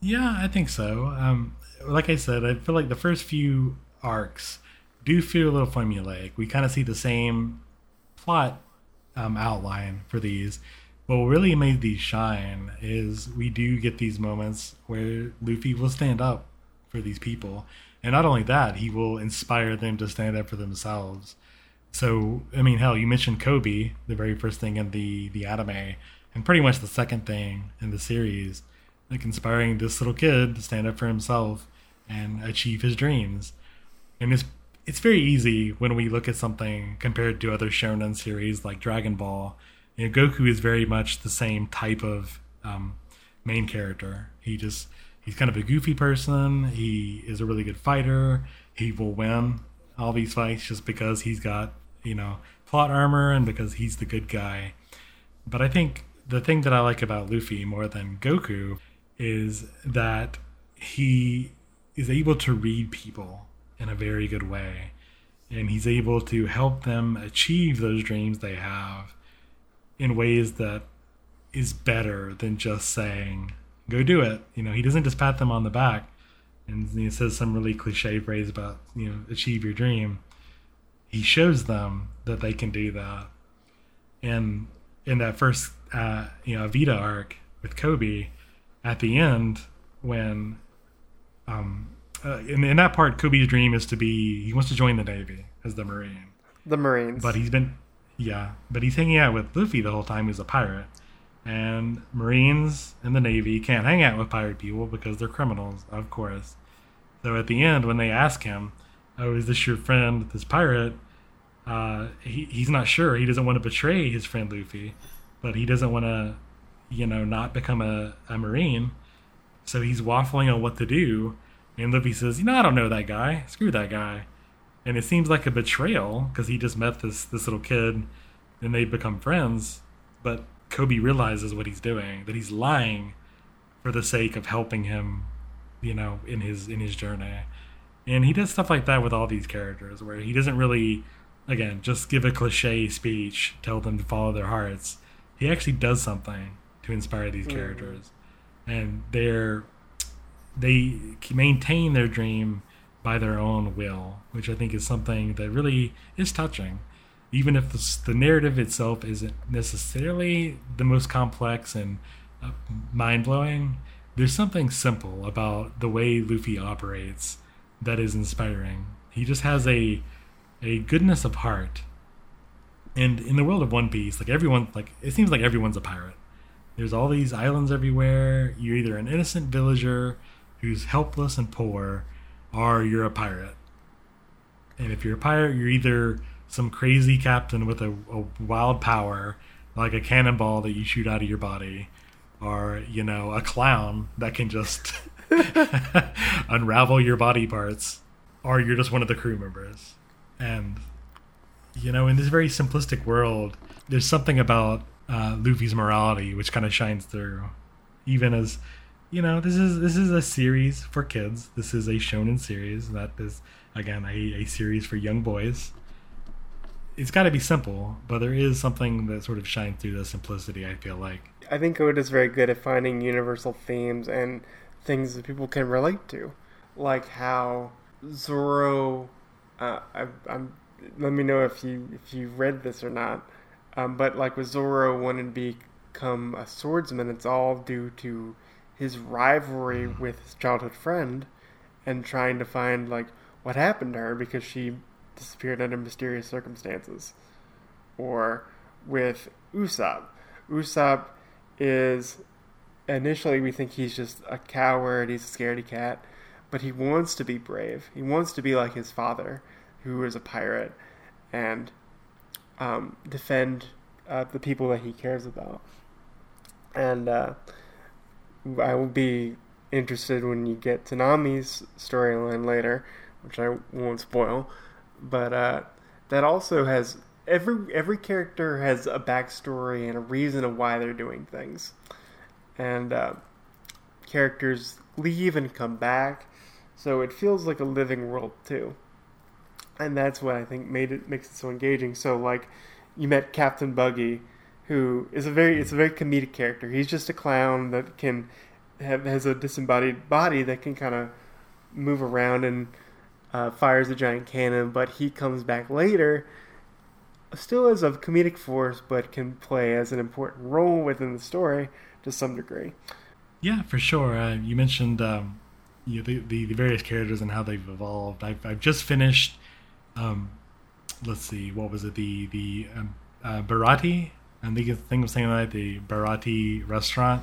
Yeah, I think so. Um, like I said, I feel like the first few arcs do feel a little formulaic. We kind of see the same plot um, outline for these. But what really made these shine is we do get these moments where Luffy will stand up for these people. And not only that, he will inspire them to stand up for themselves. So, I mean, hell, you mentioned Koby, the very first thing in the, the anime, and pretty much the second thing in the series, like inspiring this little kid to stand up for himself and achieve his dreams. And it's it's very easy when we look at something compared to other shonen series like Dragon Ball. You know, Goku is very much the same type of um, main character. He just he's kind of a goofy person. He is a really good fighter. He will win all these fights just because he's got you know plot armor and because he's the good guy. But I think the thing that I like about Luffy more than Goku is that he is able to read people in a very good way. And he's able to help them achieve those dreams they have in ways that is better than just saying, go do it. You know, he doesn't just pat them on the back and he says some really cliche phrase about, you know, achieve your dream. He shows them that they can do that. And in that first, uh, you know, Alvida arc with Koby, at the end, when um, uh, in, in that part, Koby's dream is to be he wants to join the Navy as the Marine, The Marines. but he's been yeah, but he's hanging out with Luffy the whole time. He's a pirate, and Marines and the Navy can't hang out with pirate people because they're criminals, of course. So at the end, when they ask him, "Oh, is this your friend, this pirate?" Uh, he, he's not sure. He doesn't want to betray his friend Luffy, but he doesn't want to, you know, not become a, a Marine. So he's waffling on what to do. And Luffy says, You know, I don't know that guy. Screw that guy. And it seems like a betrayal because he just met this, this little kid and they become friends. But Koby realizes what he's doing, that he's lying for the sake of helping him, you know, in his in his journey. And he does stuff like that with all these characters where he doesn't really again, just give a cliche speech, tell them to follow their hearts. He actually does something to inspire these mm. characters, and they're they maintain their dream by their own will, which I think is something that really is touching. Even if the, narrative itself isn't necessarily the most complex and uh, mind blowing, there's something simple about the way Luffy operates that is inspiring. He just has a a goodness of heart. And in the world of One Piece, like everyone, like it seems like everyone's a pirate. There's all these islands everywhere. You're either an innocent villager who's helpless and poor, or you're a pirate. And if you're a pirate, you're either some crazy captain with a, a wild power, like a cannonball that you shoot out of your body, or you know, a clown that can just unravel your body parts, or you're just one of the crew members. And you know, in this very simplistic world, there's something about uh, Luffy's morality which kind of shines through, even as you know, this is this is a series for kids. This is a shonen series that is again a, a series for young boys. It's got to be simple, but there is something that sort of shines through the simplicity. I feel like. I think Oda is very good at finding universal themes and things that people can relate to, like how Zoro. Uh, I, I'm. Let me know if you if you read this or not. Um, but like with Zoro wanting to become a swordsman, it's all due to his rivalry with his childhood friend, and trying to find like what happened to her because she disappeared under mysterious circumstances. Or with Usopp. Usopp is initially we think he's just a coward, he's a scaredy cat, but he wants to be brave. He wants to be like his father, who is a pirate, and um, defend uh, the people that he cares about. And uh, I will be interested when you get to Nami's storyline later, which I won't spoil. But uh, that also has every every character has a backstory and a reason of why they're doing things, and uh, characters leave and come back, so it feels like a living world too. And that's what I think made it makes it so engaging. So like, you met Captain Buggy, who is a very it's a very comedic character. He's just a clown that can have has a disembodied body that can kind of move around and uh, fires a giant cannon. But he comes back later, still as a comedic force, but can play as an important role within the story to some degree. Yeah, for sure. Uh, you mentioned um, you know, the, the the various characters and how they've evolved. I've I've just finished. Um, let's see, what was it? The the um, uh, Baratie. I think think of saying that the Baratie restaurant,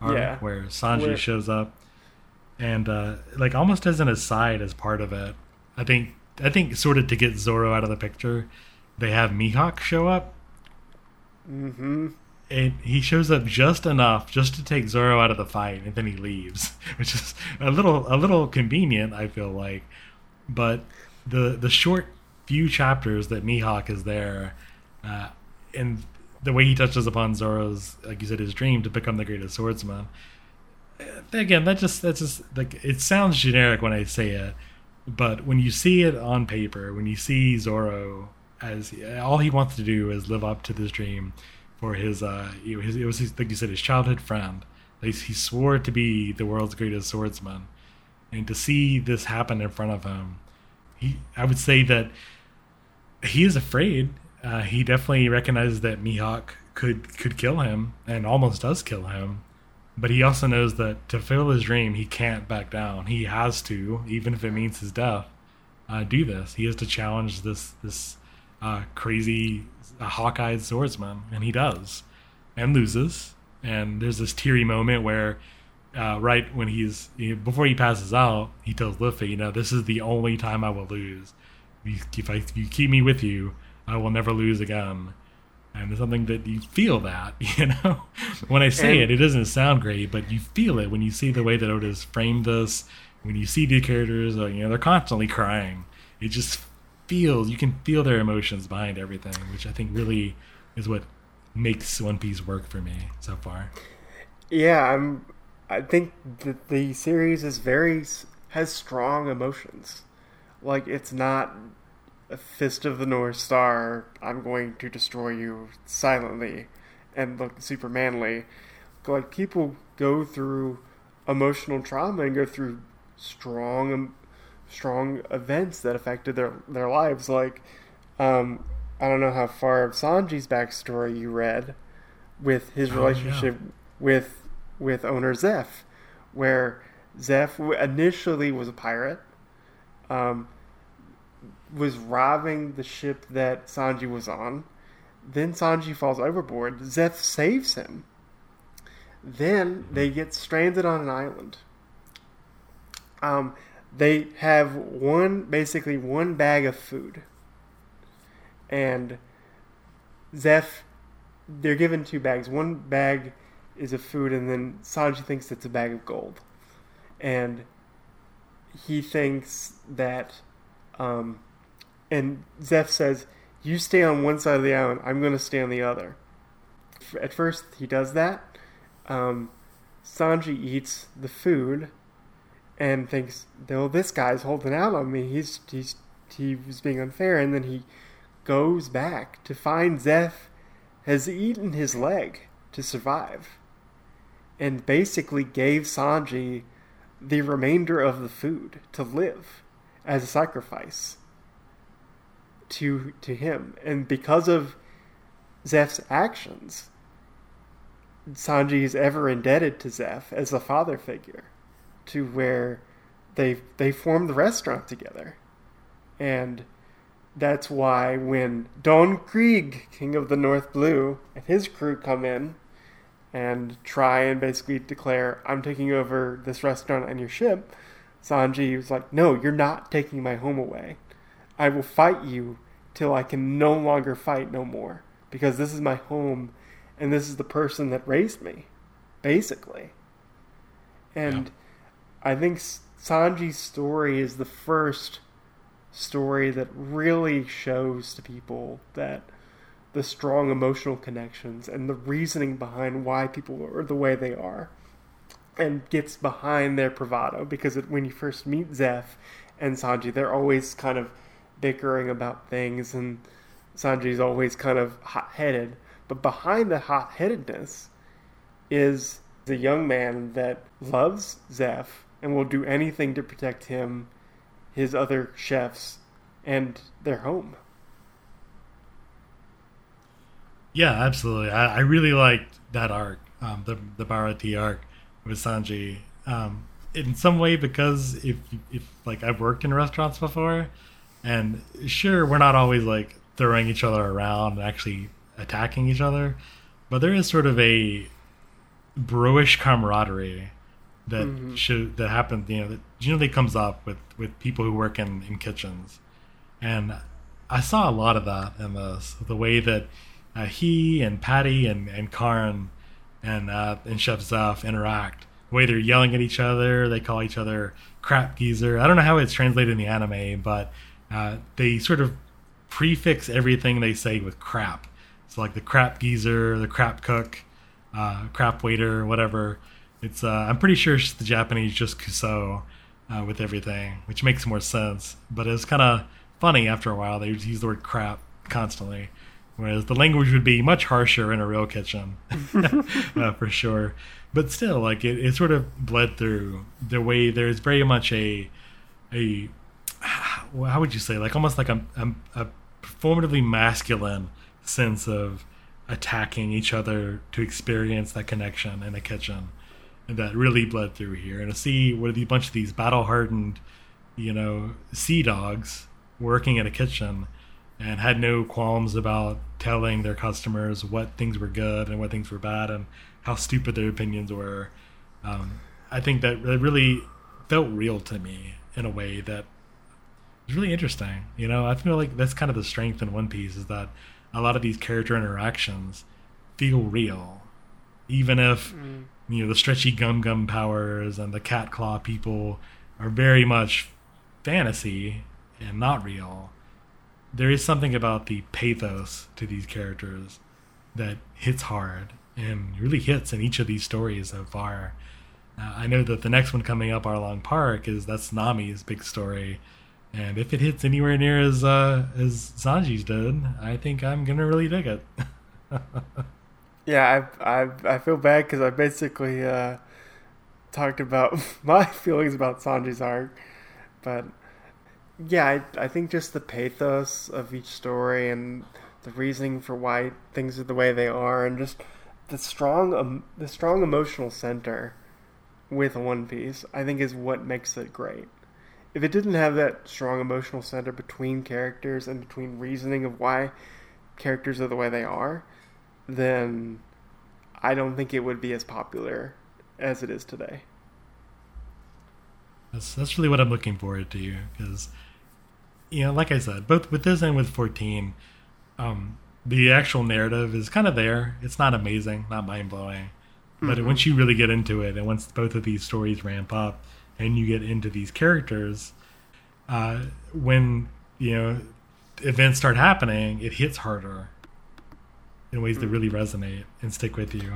arc, Yeah. where Sanji Where- shows up, and uh, like almost as an aside as part of it. I think I think sort of to get Zoro out of the picture, they have Mihawk show up, Mm-hmm. and he shows up just enough just to take Zoro out of the fight, and then he leaves, which is a little a little convenient. I feel like, but the the short few chapters that Mihawk is there, uh, and the way he touches upon Zoro's, like you said, his dream to become the greatest swordsman. Uh, Again, that just that's just like it sounds generic when I say it, but when you see it on paper, when you see Zoro as all he wants to do is live up to this dream for his, uh, his it was his, like you said, his childhood friend. He swore to be the world's greatest swordsman, and to see this happen in front of him, he I would say that he is afraid. Uh, he definitely recognizes that Mihawk could could kill him and almost does kill him. But he also knows that to fulfill his dream, he can't back down. He has to, even if it means his death, uh, do this. He has to challenge this this uh, crazy uh, hawk-eyed swordsman, and he does, and loses. And there's this teary moment where, uh, right when he's before he passes out, he tells Luffy, "You know, this is the only time I will lose. If, I, if you keep me with you, I will never lose again." And it's something that you feel that, you know. when I say And- it, it doesn't sound great, but you feel it when you see the way that Oda's framed this. When you see the characters, uh, you know, they're constantly crying. It just feels you can feel their emotions behind everything, which I think really is what makes One Piece work for me so far. Yeah, I'm. I think that the series is very has strong emotions. Like it's not fist of the North Star. I'm going to destroy you silently, and look super manly. Like people go through emotional trauma and go through strong, um, strong events that affected their their lives. Like, um, I don't know how far of Sanji's backstory you read with his Oh, yeah. relationship with with owner Zeff, where Zeff initially was a pirate, um, was robbing the ship that Sanji was on. Then Sanji falls overboard. Zeff saves him. Then they get stranded on an island. Um, they have one, basically one bag of food, and Zeff they're given two bags. One bag is of food, and then Sanji thinks it's a bag of gold, and he thinks that, um, and Zeff says, "You stay on one side of the island. I'm going to stay on the other." At first, he does that. Um, Sanji eats the food, and thinks, "No, this guy's holding out on me. He's he's he was being unfair." And then he goes back to find Zeff has eaten his leg to survive and basically gave Sanji the remainder of the food to live as a sacrifice to to him and because of Zeff's actions Sanji is ever indebted to Zeff as a father figure to where they they formed the restaurant together and that's why when Don Krieg, King of the North Blue, and his crew come in and try and basically declare, I'm taking over this restaurant and your ship, Sanji was like, No, you're not taking my home away. I will fight you till I can no longer fight no more. Because this is my home and this is the person that raised me, basically. And I think Sanji's story is the first story that really shows to people that the strong emotional connections and the reasoning behind why people are the way they are and gets behind their bravado because it, when you first meet Zeff and Sanji they're always kind of bickering about things and Sanji's always kind of hot-headed but behind the hot-headedness is the young man that loves Zeff and will do anything to protect him his other chefs and their home. Yeah, absolutely. I, I really liked that arc, um, the the Baratie arc with Sanji. Um, in some way, because if if like I've worked in restaurants before, and sure we're not always like throwing each other around and actually attacking each other, but there is sort of a bro-ish camaraderie that Mhm. should that happens. You know, that generally comes up with with people who work in in kitchens, and I saw a lot of that in this. The way that uh, he and Patty and and Carne and uh, and Chef Zeff interact. The way they're yelling at each other, they call each other crap geezer. I don't know how it's translated in the anime, but uh, they sort of prefix everything they say with crap. So like the crap geezer, the crap cook, uh, crap waiter, whatever. It's uh, I'm pretty sure it's the Japanese just kuso uh, with everything, which makes more sense. But it's kind of funny after a while. They use the word crap constantly, whereas the language would be much harsher in a real kitchen, uh, for sure. But still, like it, it sort of bled through the way there's very much a a how would you say like almost like a, a, a performatively masculine sense of attacking each other to experience that connection in a kitchen and that really bled through here? And to see what a bunch of these battle hardened you know sea dogs working in a kitchen and had no qualms about telling their customers what things were good and what things were bad and how stupid their opinions were. Um, i think that really felt real to me in a way that was really interesting you know i feel like that's kind of the strength in one piece is that a lot of these character interactions feel real even if mm. you know the stretchy gum gum powers and the cat claw people are very much fantasy and not real there is something about the pathos to these characters that hits hard and really hits in each of these stories so far. Uh, I know that the next one coming up, Arlong Park, is that's Nami's big story, and if it hits anywhere near as uh, as Sanji's did, I think I'm gonna really dig it. yeah, I I I feel bad because I basically uh, talked about my feelings about Sanji's arc, but yeah, I I think just the pathos of each story and the reasoning for why things are the way they are, and just the strong um, the strong emotional center with One Piece, I think, is what makes it great if it didn't have that strong emotional center between characters and between reasoning of why characters are the way they are, then I don't think it would be as popular as it is today. That's that's really what I'm looking forward to because you know, like I said, both with this and with 14, um, the actual narrative is kind of there. It's not amazing, not mind blowing, but mm-hmm. once you really get into it, and once both of these stories ramp up, and you get into these characters, uh, when you know events start happening, it hits harder in ways that really resonate and stick with you.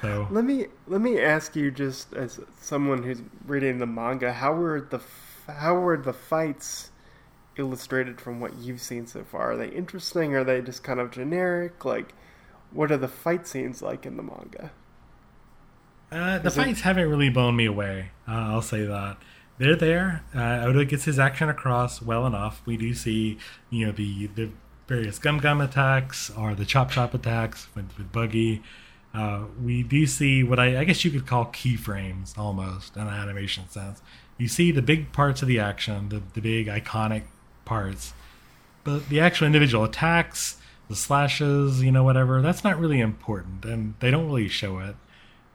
So let me let me ask you, just as someone who's reading the manga, how were the how were the fights illustrated from what you've seen so far? Are they interesting? Are they just kind of generic? Like, what are the fight scenes like in the manga? Uh, the fights it... haven't really blown me away. Uh, I'll say that they're there. Uh, Oda gets his action across well enough. We do see, you know, the the various gum gum attacks or the chop chop attacks with, with Buggy. Uh, we do see what I, I, guess you could call keyframes almost in an animation sense. You see the big parts of the action, the, the big iconic parts, but the actual individual attacks, the slashes, you know, whatever, that's not really important, and they don't really show it.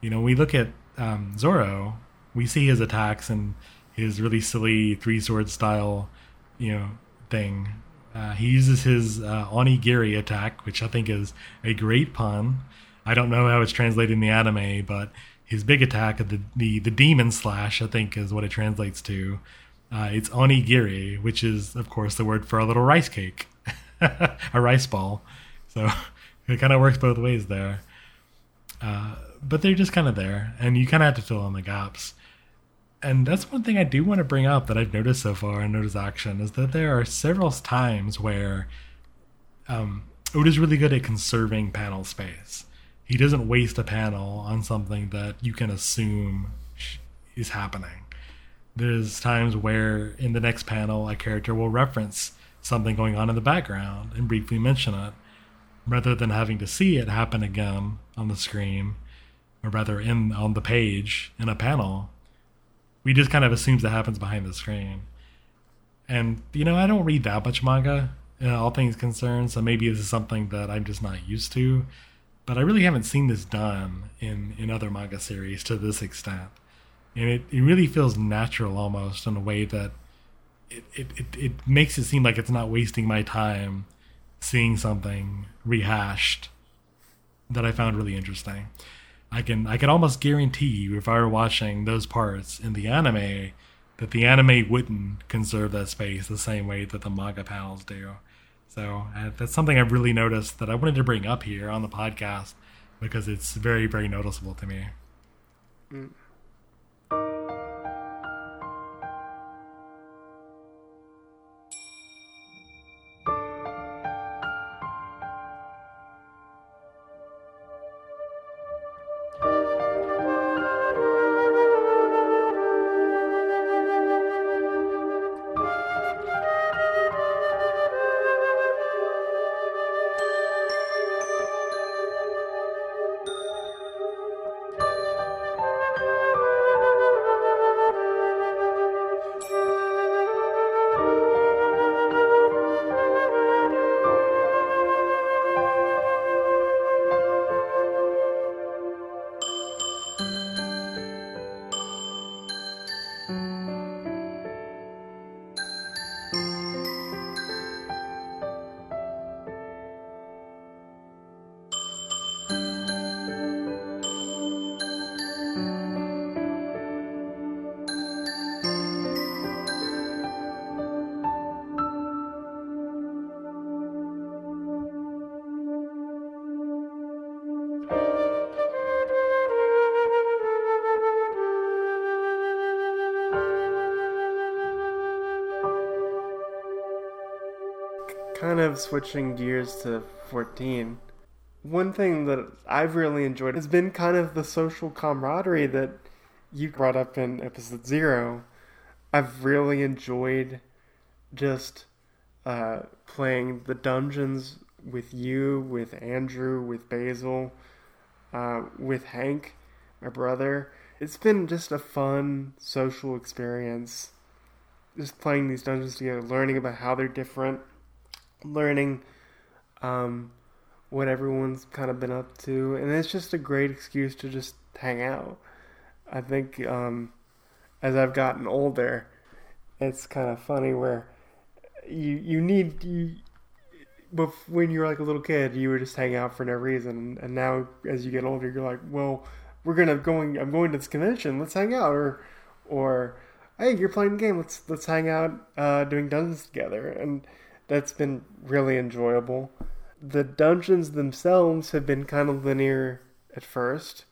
You know, we look at um, Zoro, we see his attacks and his really silly three sword style, you know, thing. Uh, he uses his uh, onigiri attack, which I think is a great pun. I don't know how it's translated in the anime, but his big attack, the the the demon slash, I think is what it translates to. Uh, it's onigiri, which is of course the word for a little rice cake, a rice ball. So it kind of works both ways there. Uh, but they're just kind of there, and you kind of have to fill in the gaps. And that's one thing I do want to bring up that I've noticed so far in Oda's action is that there are several times where um, Oda's really good at conserving panel space. He doesn't waste a panel on something that you can assume is happening. There's times where in the next panel a character will reference something going on in the background and briefly mention it, rather than having to see it happen again on the screen or rather in on the page in a panel, we just kind of assumes that happens behind the screen. And you know, I don't read that much manga, uh, all things concerned, so maybe this is something that I'm just not used to. But I really haven't seen this done in in other manga series to this extent, and it, it really feels natural almost in a way that it, it, it, it makes it seem like it's not wasting my time seeing something rehashed that I found really interesting. I can I can almost guarantee you if I were watching those parts in the anime that the anime wouldn't conserve that space the same way that the manga panels do. So uh, that's something I've really noticed that I wanted to bring up here on the podcast because it's very, very noticeable to me. Kind of switching gears to 14 one thing that i've really enjoyed has been kind of the social camaraderie that you brought up in episode zero. I've really enjoyed just uh, playing the dungeons with you with andrew with basil uh, with hank my brother. It's been just a fun social experience just playing these dungeons together learning about how they're different learning um, what everyone's kind of been up to, and it's just a great excuse to just hang out. I think um, as I've gotten older, it's kind of funny where you you need you, but when you're like a little kid, you would just hang out for no reason, and now as you get older, you're like, well, we're gonna going. I'm going to this convention. Let's hang out, or or hey, you're playing the game. Let's let's hang out uh, doing dungeons together, and that's been really enjoyable. The dungeons themselves have been kind of linear at first,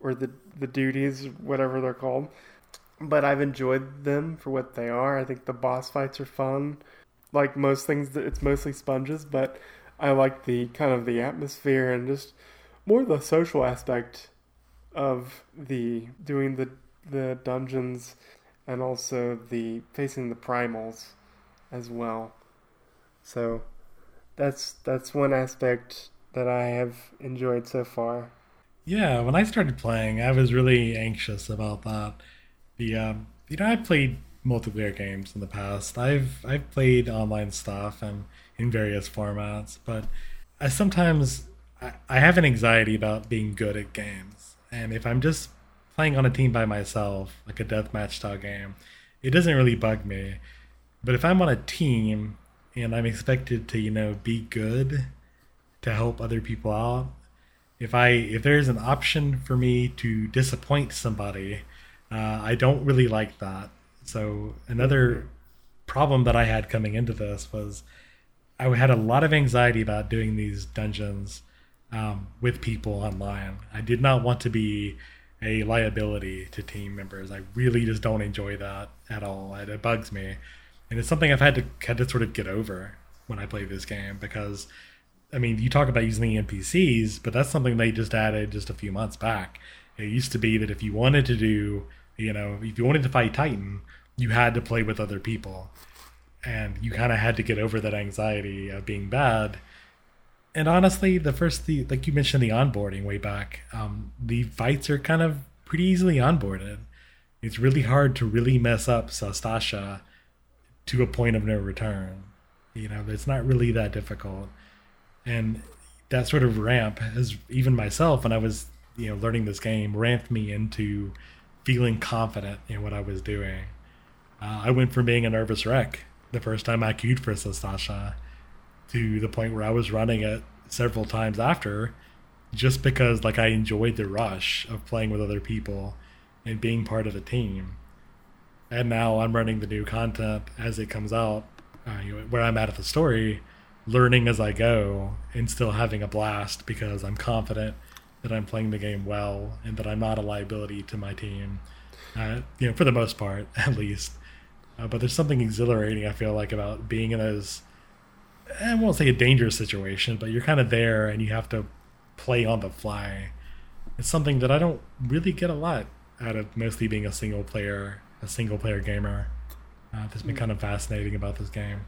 or the the duties, whatever they're called. But I've enjoyed them for what they are. I think the boss fights are fun. Like most things, it's mostly sponges, but I like the kind of the atmosphere and just more the social aspect of the doing the the dungeons and also the facing the primals as well. So that's that's one aspect that I have enjoyed so far. Yeah, when I started playing, I was really anxious about that. The um, you know, I've played multiplayer games in the past. I've I've played online stuff and in various formats, but I sometimes I, I have an anxiety about being good at games. And if I'm just playing on a team by myself, like a deathmatch style game, it doesn't really bug me. But if I'm on a team and I'm expected to, you know, be good to help other people out. If I if there's an option for me to disappoint somebody, uh, I don't really like that. So another problem that I had coming into this was I had a lot of anxiety about doing these dungeons um, with people online. I did not want to be a liability to team members. I really just don't enjoy that at all. It, it bugs me and it's something I've had to had to sort of get over when I play this game because I mean you talk about using the NPCs, but that's something they just added just a few months back. It used to be that if you wanted to do, you know, if you wanted to fight Titan, you had to play with other people, and you kind of had to get over that anxiety of being bad. And honestly, the first the like you mentioned the onboarding way back, um, the fights are kind of pretty easily onboarded. It's really hard to really mess up Sastasha to a point of no return. You know, it's not really that difficult. And that sort of ramp has even myself when I was, you know, learning this game ramped me into feeling confident in what I was doing. Uh, I went from being a nervous wreck the first time I queued for Sastasha to the point where I was running it several times after just because like I enjoyed the rush of playing with other people and being part of a team and now I'm running the new content as it comes out. Uh, where I'm at at the story, learning as I go and still having a blast because I'm confident that I'm playing the game well and that I'm not a liability to my team. Uh, you know, for the most part, at least. Uh, but there's something exhilarating I feel like about being in those. I won't say a dangerous situation, but you're kind of there and you have to play on the fly. It's something that I don't really get a lot out of mostly being a single player, a single player gamer. Uh, that's been kind of fascinating about this game.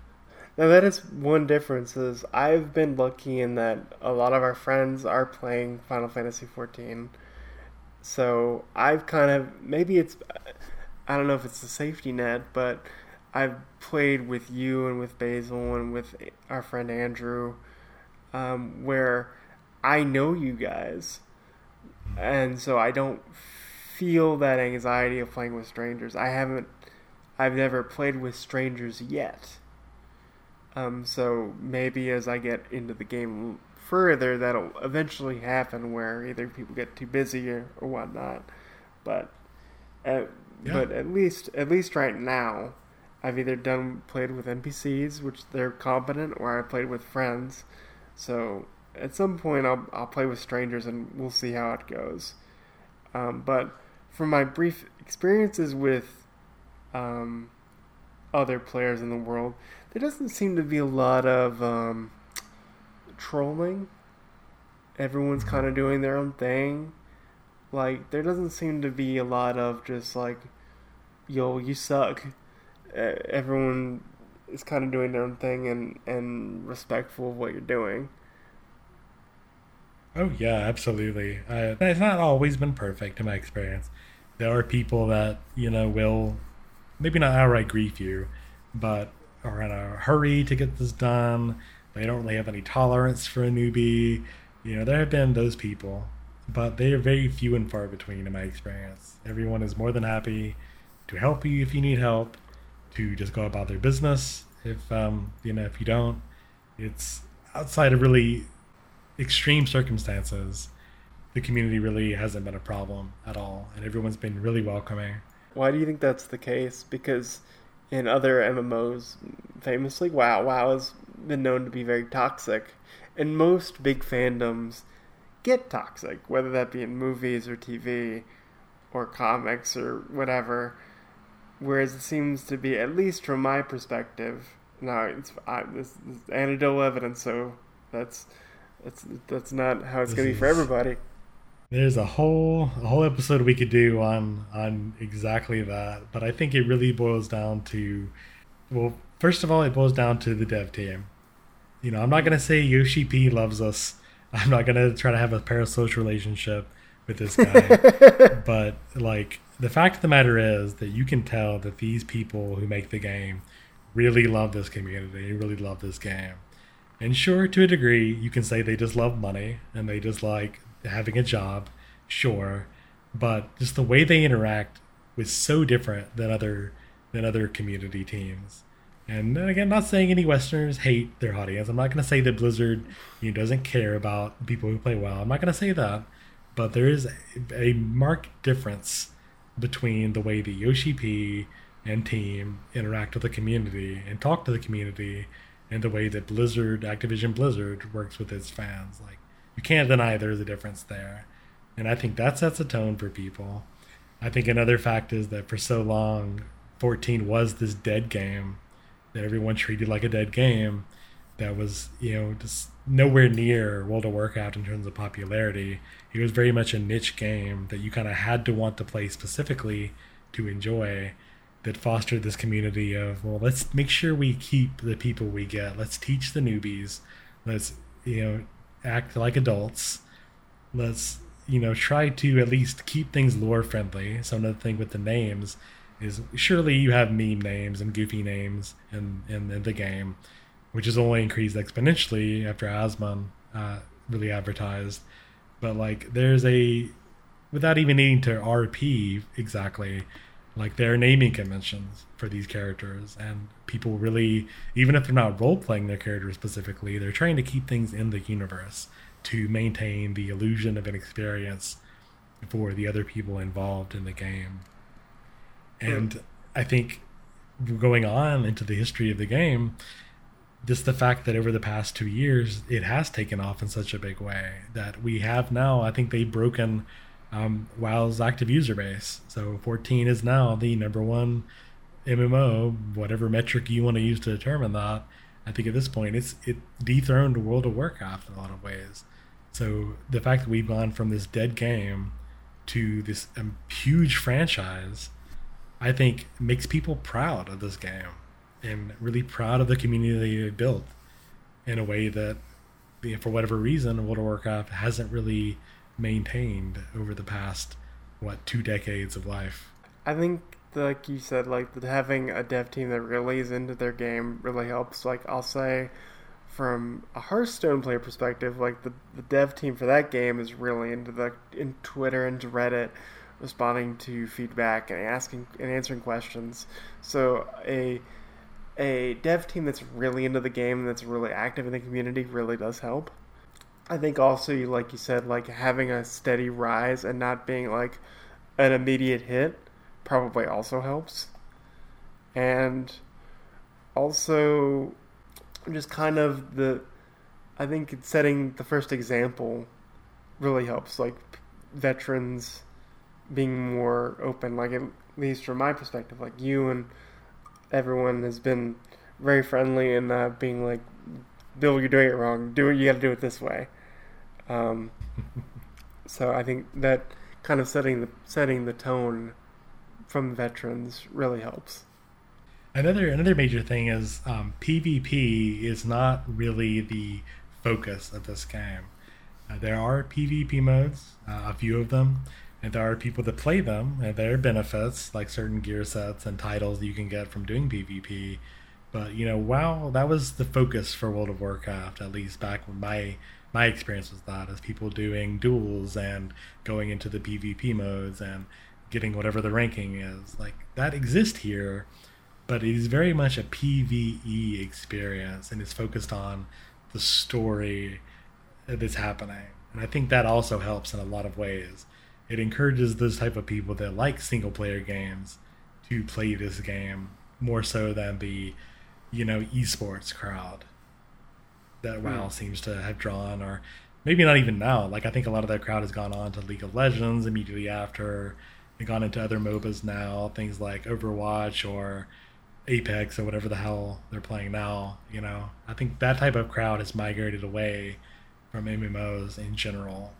Now that is one difference is I've been lucky in that a lot of our friends are playing Final Fantasy 14. So I've kind of maybe it's I don't know if it's a safety net, but I've played with you and with Basil and with our friend Andrew, um, where I know you guys, and so I don't feel that anxiety of playing with strangers. I haven't, I've never played with strangers yet. Um, so maybe as I get into the game further, that'll eventually happen where either people get too busy or, or whatnot. But, at, Yeah. but at least at least right now, I've either done played with NPCs, which they're competent, or I played with friends. So at some point, I'll I'll play with strangers and we'll see how it goes. Um, but from my brief experiences with um, other players in the world, there doesn't seem to be a lot of um, trolling. Everyone's kind of doing their own thing. Like there doesn't seem to be a lot of just like, "Yo, you suck." Everyone is kind of doing their own thing and and respectful of what you're doing. Oh yeah, absolutely. Uh, it's not always been perfect in my experience. There are people that you know will maybe not outright grief you, but are in a hurry to get this done. They don't really have any tolerance for a newbie. You know, there have been those people, but they are very few and far between in my experience. Everyone is more than happy to help you if you need help, to just go about their business if um, you know if you don't. It's outside of really extreme circumstances, the community really hasn't been a problem at all, and everyone's been really welcoming. Why do you think that's the case? Because in other MMOs, famously, WoW, WoW has been known to be very toxic, and most big fandoms get toxic, whether that be in movies or TV or comics or whatever. Whereas it seems to be, at least from my perspective, now it's I, this, this anecdotal evidence, so that's that's that's not how it's going to be for everybody. There's a whole a whole episode we could do on on exactly that, but I think it really boils down to well, first of all, it boils down to the dev team. You know, I'm not gonna say Yoshi P loves us. I'm not gonna try to have a parasocial relationship with this guy. but like the fact of the matter is that you can tell that these people who make the game really love this community, really love this game. And sure, to a degree, you can say they just love money and they just like having a job, sure. But just the way they interact was so different than other than other community teams. And again, not saying any Westerners hate their audience. I'm not going to say that Blizzard you know, doesn't care about people who play well. I'm not going to say that. But there is a, a marked difference between the way the Yoshi P and team interact with the community and talk to the community and the way that Blizzard, Activision Blizzard, works with its fans. Like, you can't deny there's a difference there. And I think that sets a tone for people. I think another fact is that for so long, 14 was this dead game that everyone treated like a dead game that was, you know, just nowhere near World of Warcraft in terms of popularity. It was very much a niche game that you kind of had to want to play specifically to enjoy that fostered this community of, well, let's make sure we keep the people we get. Let's teach the newbies. Let's, you know, act like adults. Let's, you know, try to at least keep things lore friendly. So another thing with the names is surely you have meme names and goofy names in, in, in the game, which has only increased exponentially after Asmon uh, really advertised. But like, there's a, without even needing to RP exactly, like there are naming conventions for these characters, and people really, even if they're not role playing their characters specifically, they're trying to keep things in the universe to maintain the illusion of an experience for the other people involved in the game. Hmm. And I think going on into the history of the game, just the fact that over the past two years it has taken off in such a big way that we have now i think they've broken um, wow's active user base. So 14 is now the number one mmo whatever metric you want to use to determine that. I think at this point it's it dethroned world of warcraft in a lot of ways. So the fact that we've gone from this dead game to this um, huge franchise i think makes people proud of this game and really proud of the community they built in a way that, for whatever reason, World of Warcraft hasn't really maintained over the past what two decades of life. I think, like you said, like having a dev team that really is into their game really helps. Like I'll say, from a Hearthstone player perspective, like the, the dev team for that game is really into the in Twitter and Reddit, responding to feedback and asking and answering questions. So a a dev team that's really into the game that's really active in the community really does help. I think also, like you said, like having a steady rise and not being like an immediate hit probably also helps. And also, just kind of the, I think setting the first example really helps. Like veterans being more open, like at least from my perspective, like you and everyone has been very friendly and uh, being like, Bill, you're doing it wrong. Do it. You got to do it this way. Um, so I think that kind of setting the setting the tone from veterans really helps. Another another major thing is um, PvP is not really the focus of this game. Uh, there are PvP modes, uh, a few of them, and there are people that play them, and there are benefits like certain gear sets and titles you can get from doing PvP. But you know, wow, that was the focus for World of Warcraft, at least back when my my experience was that, as people doing duels and going into the PvP modes and getting whatever the ranking is. Like that exists here, but it is very much a PvE experience and it's focused on the story that's happening. And I think that also helps in a lot of ways it encourages those type of people that like single player games to play this game more so than the you know esports crowd that WoW mm. seems to have drawn or maybe not even now like I think a lot of that crowd has gone on to League of Legends immediately after and gone into other MOBAs now things like Overwatch or Apex or whatever the hell they're playing now you know I think that type of crowd has migrated away from MMOs in general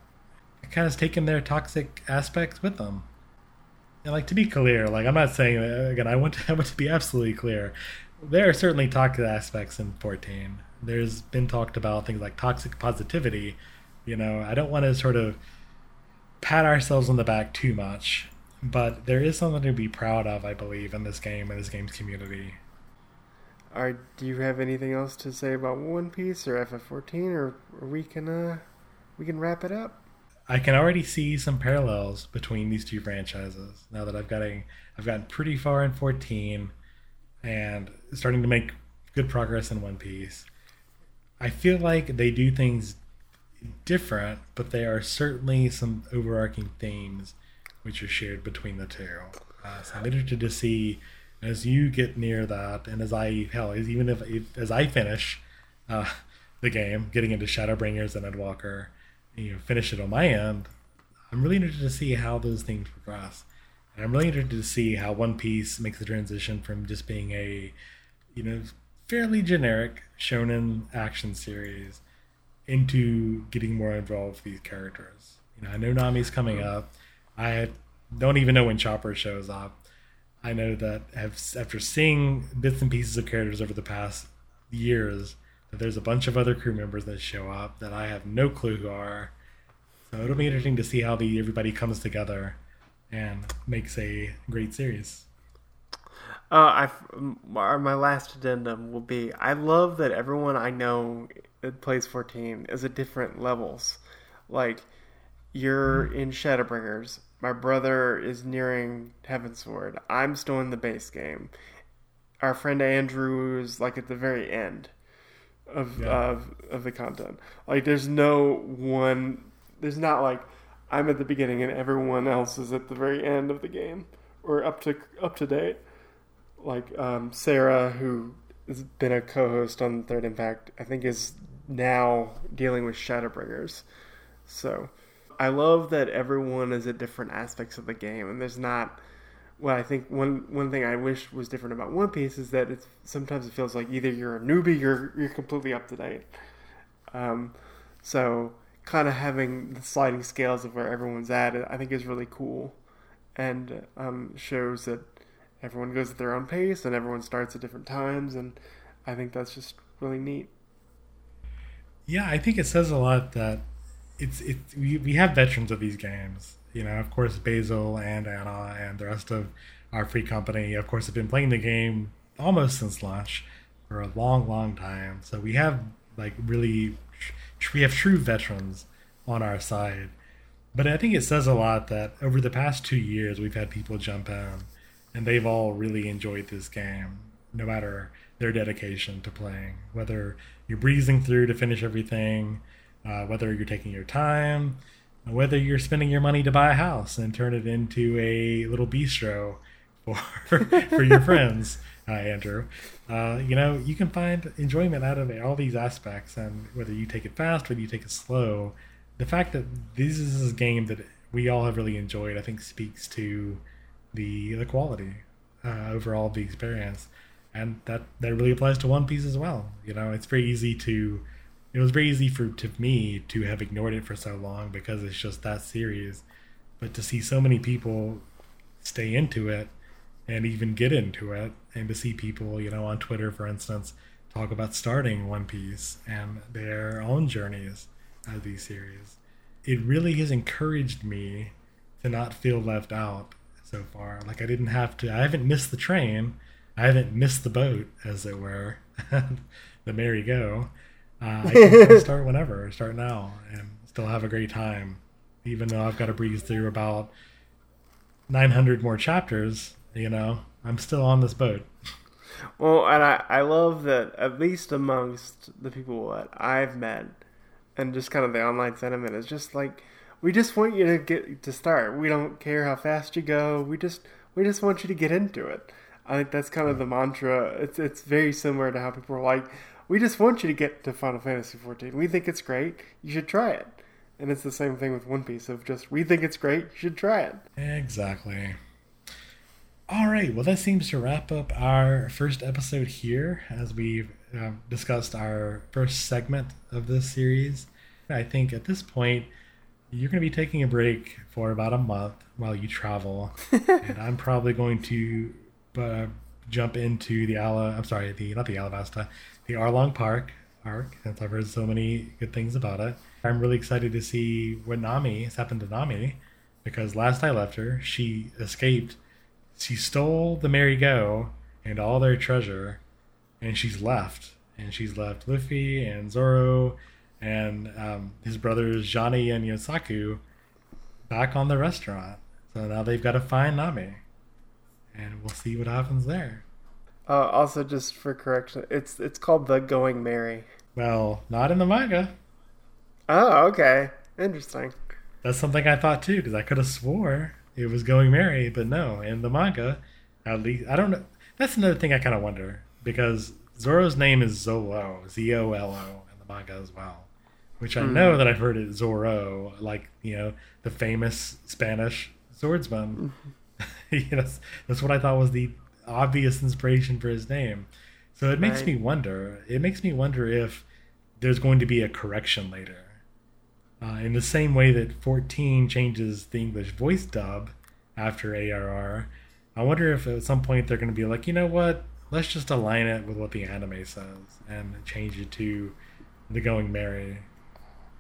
It kind of has taken their toxic aspects with them. And like to be clear, like I'm not saying again. I want to, I want to be absolutely clear. There are certainly toxic aspects in 14. There's been talked about things like toxic positivity. You know, I don't want to sort of pat ourselves on the back too much, but there is something to be proud of, I believe, in this game and this game's community. All right, do you have anything else to say about One Piece or FF14, or, or we can uh, we can wrap it up? I can already see some parallels between these two franchises now that I've gotten I've gotten pretty far in 14 and starting to make good progress in One Piece. I feel like they do things different, but there are certainly some overarching themes which are shared between the two. Uh, so I'm interested to see as you get near that, and as I hell, even if, if as I finish uh, the game, getting into Shadowbringers and Endwalker, you know finish it on my end, I'm really interested to see how those things progress. And I'm really interested to see how One Piece makes the transition from just being a, you know, fairly generic shonen action series into getting more involved with these characters. You know, I know Nami's coming up. I don't even know when Chopper shows up. I know that after seeing bits and pieces of characters over the past years, that there's a bunch of other crew members that show up that I have no clue who are. So it'll be interesting to see how the everybody comes together and makes a great series. Uh, I my last addendum will be I love that everyone I know that plays 14 is at different levels. Like you're in Shadowbringers. My brother is nearing Heavensward. I'm still in the base game. Our friend Andrew is like at the very end of yeah. of of the content. Like there's no one there's not like I'm at the beginning and everyone else is at the very end of the game or up to up to date. Like um, Sarah, who has been a co-host on Third Impact, I think is now dealing with Shadowbringers. So I love that everyone is at different aspects of the game, and there's not. Well, I think one one thing I wish was different about One Piece is that it's sometimes it feels like either you're a newbie, you're you're completely up to date. Um, so kind of having the sliding scales of where everyone's at, I think is really cool, and um, shows that everyone goes at their own pace and everyone starts at different times, and I think that's just really neat. Yeah, I think it says a lot that it's it's we, we have veterans of these games. You know, of course, Basil and Anna and the rest of our free company, of course, have been playing the game almost since launch for a long, long time. So we have like really we have true veterans on our side. But I think it says a lot that over the past two years, we've had people jump in and they've all really enjoyed this game, no matter their dedication to playing. Whether you're breezing through to finish everything, uh, whether you're taking your time, whether you're spending your money to buy a house and turn it into a little bistro for for your friends, uh, Andrew. Uh, you know, you can find enjoyment out of all these aspects, and whether you take it fast, whether you take it slow, the fact that this is a game that we all have really enjoyed, I think, speaks to the the quality uh, overall the experience, and that that really applies to One Piece as well. You know, it's very easy to it was very easy for to me to have ignored it for so long because it's just that series, but to see so many people stay into it and even get into it, and to see people, you know, on Twitter, for instance, talk about starting One Piece and their own journeys of these series, it really has encouraged me to not feel left out so far. Like I didn't have to. I haven't missed the train. I haven't missed the boat, as it were, the merry go. Uh, I can start whenever, start now, and still have a great time. Even though I've got to breeze through about 900 more chapters, you know, I'm still on this boat. Well, and I, I love that at least amongst the people that I've met, and just kind of the online sentiment is just like, we just want you to get to start. We don't care how fast you go. We just we just want you to get into it. I think that's kind of the mantra. It's it's very similar to how people are like, we just want you to get to Final Fantasy XIV. We think it's great. You should try it. And it's the same thing with One Piece of just we think it's great. You should try it. Exactly. All right. Well, that seems to wrap up our first episode here as we've uh, discussed our first segment of this series. I think at this point, you're going to be taking a break for about a month while you travel. and I'm probably going to uh, jump into the Ala, I'm sorry, the not the Alabasta, the Arlong Park arc, since I've heard so many good things about it. I'm really excited to see what Nami has happened to Nami, because last I left her, she escaped. She stole the Merry Go and all their treasure, and she's left. And she's left Luffy and Zoro and um, his brothers Johnny and Yosaku back on the restaurant. So now they've got to find Nami, and we'll see what happens there. Uh, also, just for correction, it's it's called the Going Merry. Well, not in the manga. Oh, okay, interesting. That's something I thought too, because I could have swore it was Going Merry, but no, in the manga, at least I don't know. That's another thing I kind of wonder because Zoro's name is Zolo, Z O L O, in the manga as well, which I know that I've heard it Zorro, like you know the famous Spanish swordsman. you know, that's, that's what I thought was the obvious inspiration for his name. So it makes Right. me wonder. It makes me wonder if there's going to be a correction later. Uh, in the same way that 14 changes the English voice dub after ARR, I wonder if at some point they're going to be like, you know what? Let's just align it with what the anime says and change it to the Going Merry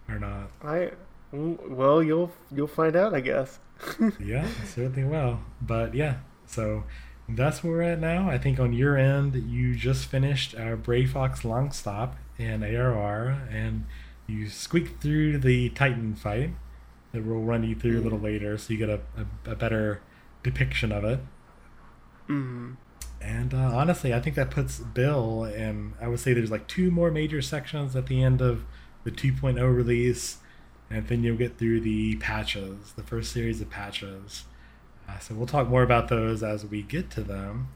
or not. I well, you'll you'll find out, I guess. yeah, certainly will. But yeah, so that's where we're at now. I think on your end, you just finished our Brayflox Longstop in ARR, and you squeaked through the Titan fight that we'll run you through a little later, so you get a, a, a better depiction of it. hmm And uh, honestly, I think that puts Bill in. I would say there's like two more major sections at the end of the 2.0 release, and then you'll get through the patches, the first series of patches. Uh, so we'll talk more about those as we get to them.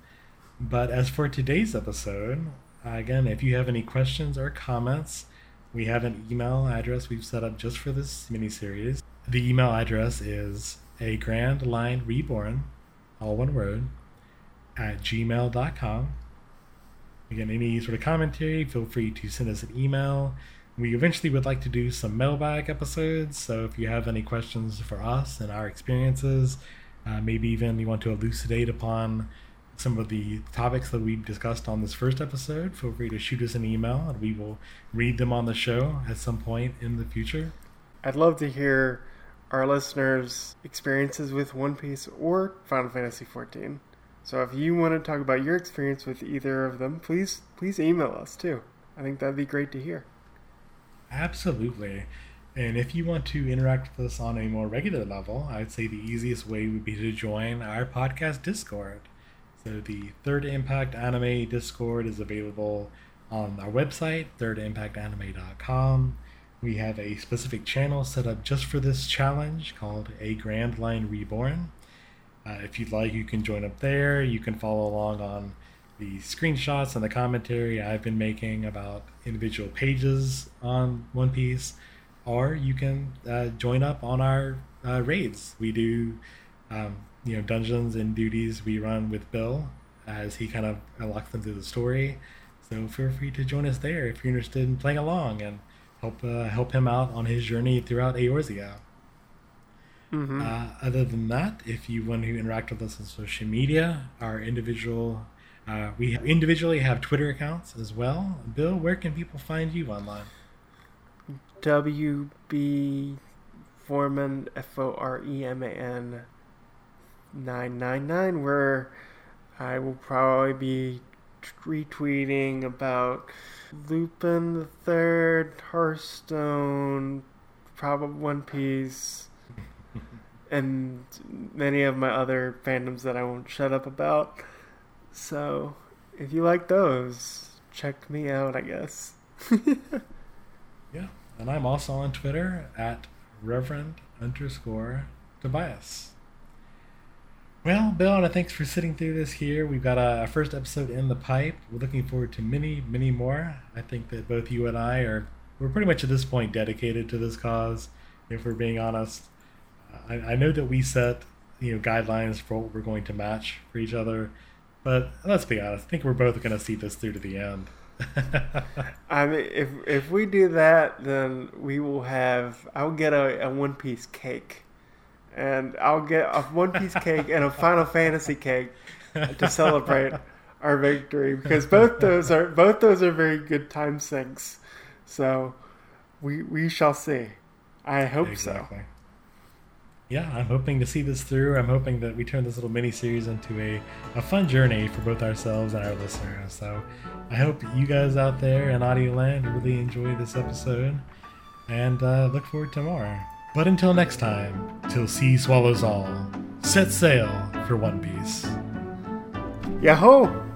But as for today's episode, again, if you have any questions or comments, we have an email address we've set up just for this mini series. The email address is a grand line reborn, all one word, at gmail.com. Again, any sort of commentary, feel free to send us an email. We eventually would like to do some mailbag episodes, so if you have any questions for us and our experiences, uh, maybe even you want to elucidate upon some of the topics that we've discussed on this first episode, feel free to shoot us an email and we will read them on the show at some point in the future. I'd love to hear our listeners' experiences with One Piece or Final Fantasy XIV. So if you want to talk about your experience with either of them, please please email us too. I think that'd be great to hear. Absolutely. And if you want to interact with us on a more regular level, I'd say the easiest way would be to join our podcast Discord. So the Third Impact Anime Discord is available on our website, thirdimpactanime.com. We have a specific channel set up just for this challenge called A Grand Line Reborn. Uh, if you'd like, you can join up there. You can follow along on the screenshots and the commentary I've been making about individual pages on One Piece, or you can uh, join up on our uh, raids. We do, um, you know, dungeons and duties we run with Bill as he kind of unlocks them through the story. So feel free to join us there if you're interested in playing along and help uh, help him out on his journey throughout Eorzea. Mm-hmm. Uh, other than that, if you want to interact with us on social media, our individual uh, we individually have Twitter accounts as well. Bill, where can people find you online? WB Foreman F O R E M A N nine nine nine, where I will probably be retweeting about Lupin the Third, Hearthstone, probably One Piece, and many of my other fandoms that I won't shut up about. So, if you like those, check me out, I guess. Yeah, and I'm also on Twitter at Reverend underscore Tobias. Well, Bill, and thanks for sitting through this here. We've got a, first episode in the pipe. We're looking forward to many, many more. I think that both you and I are we're pretty much at this point dedicated to this cause. If we're being honest, I, I know that we set you know guidelines for what we're going to match for each other, but let's be honest. I think we're both going to see this through to the end. I mean, if if we do that, then we will have. I'll get a, a One Piece cake, and I'll get a One Piece cake and a Final Fantasy cake to celebrate our victory because both those are both those are very good time sinks. So we we shall see. I hope exactly. so. Yeah, I'm hoping to see this through. I'm hoping that we turn this little mini series into a, a fun journey for both ourselves and our listeners. So I hope you guys out there in Audio Land really enjoy this episode and uh, look forward to more. But until next time, till sea swallows all, set sail for One Piece. Yahoo!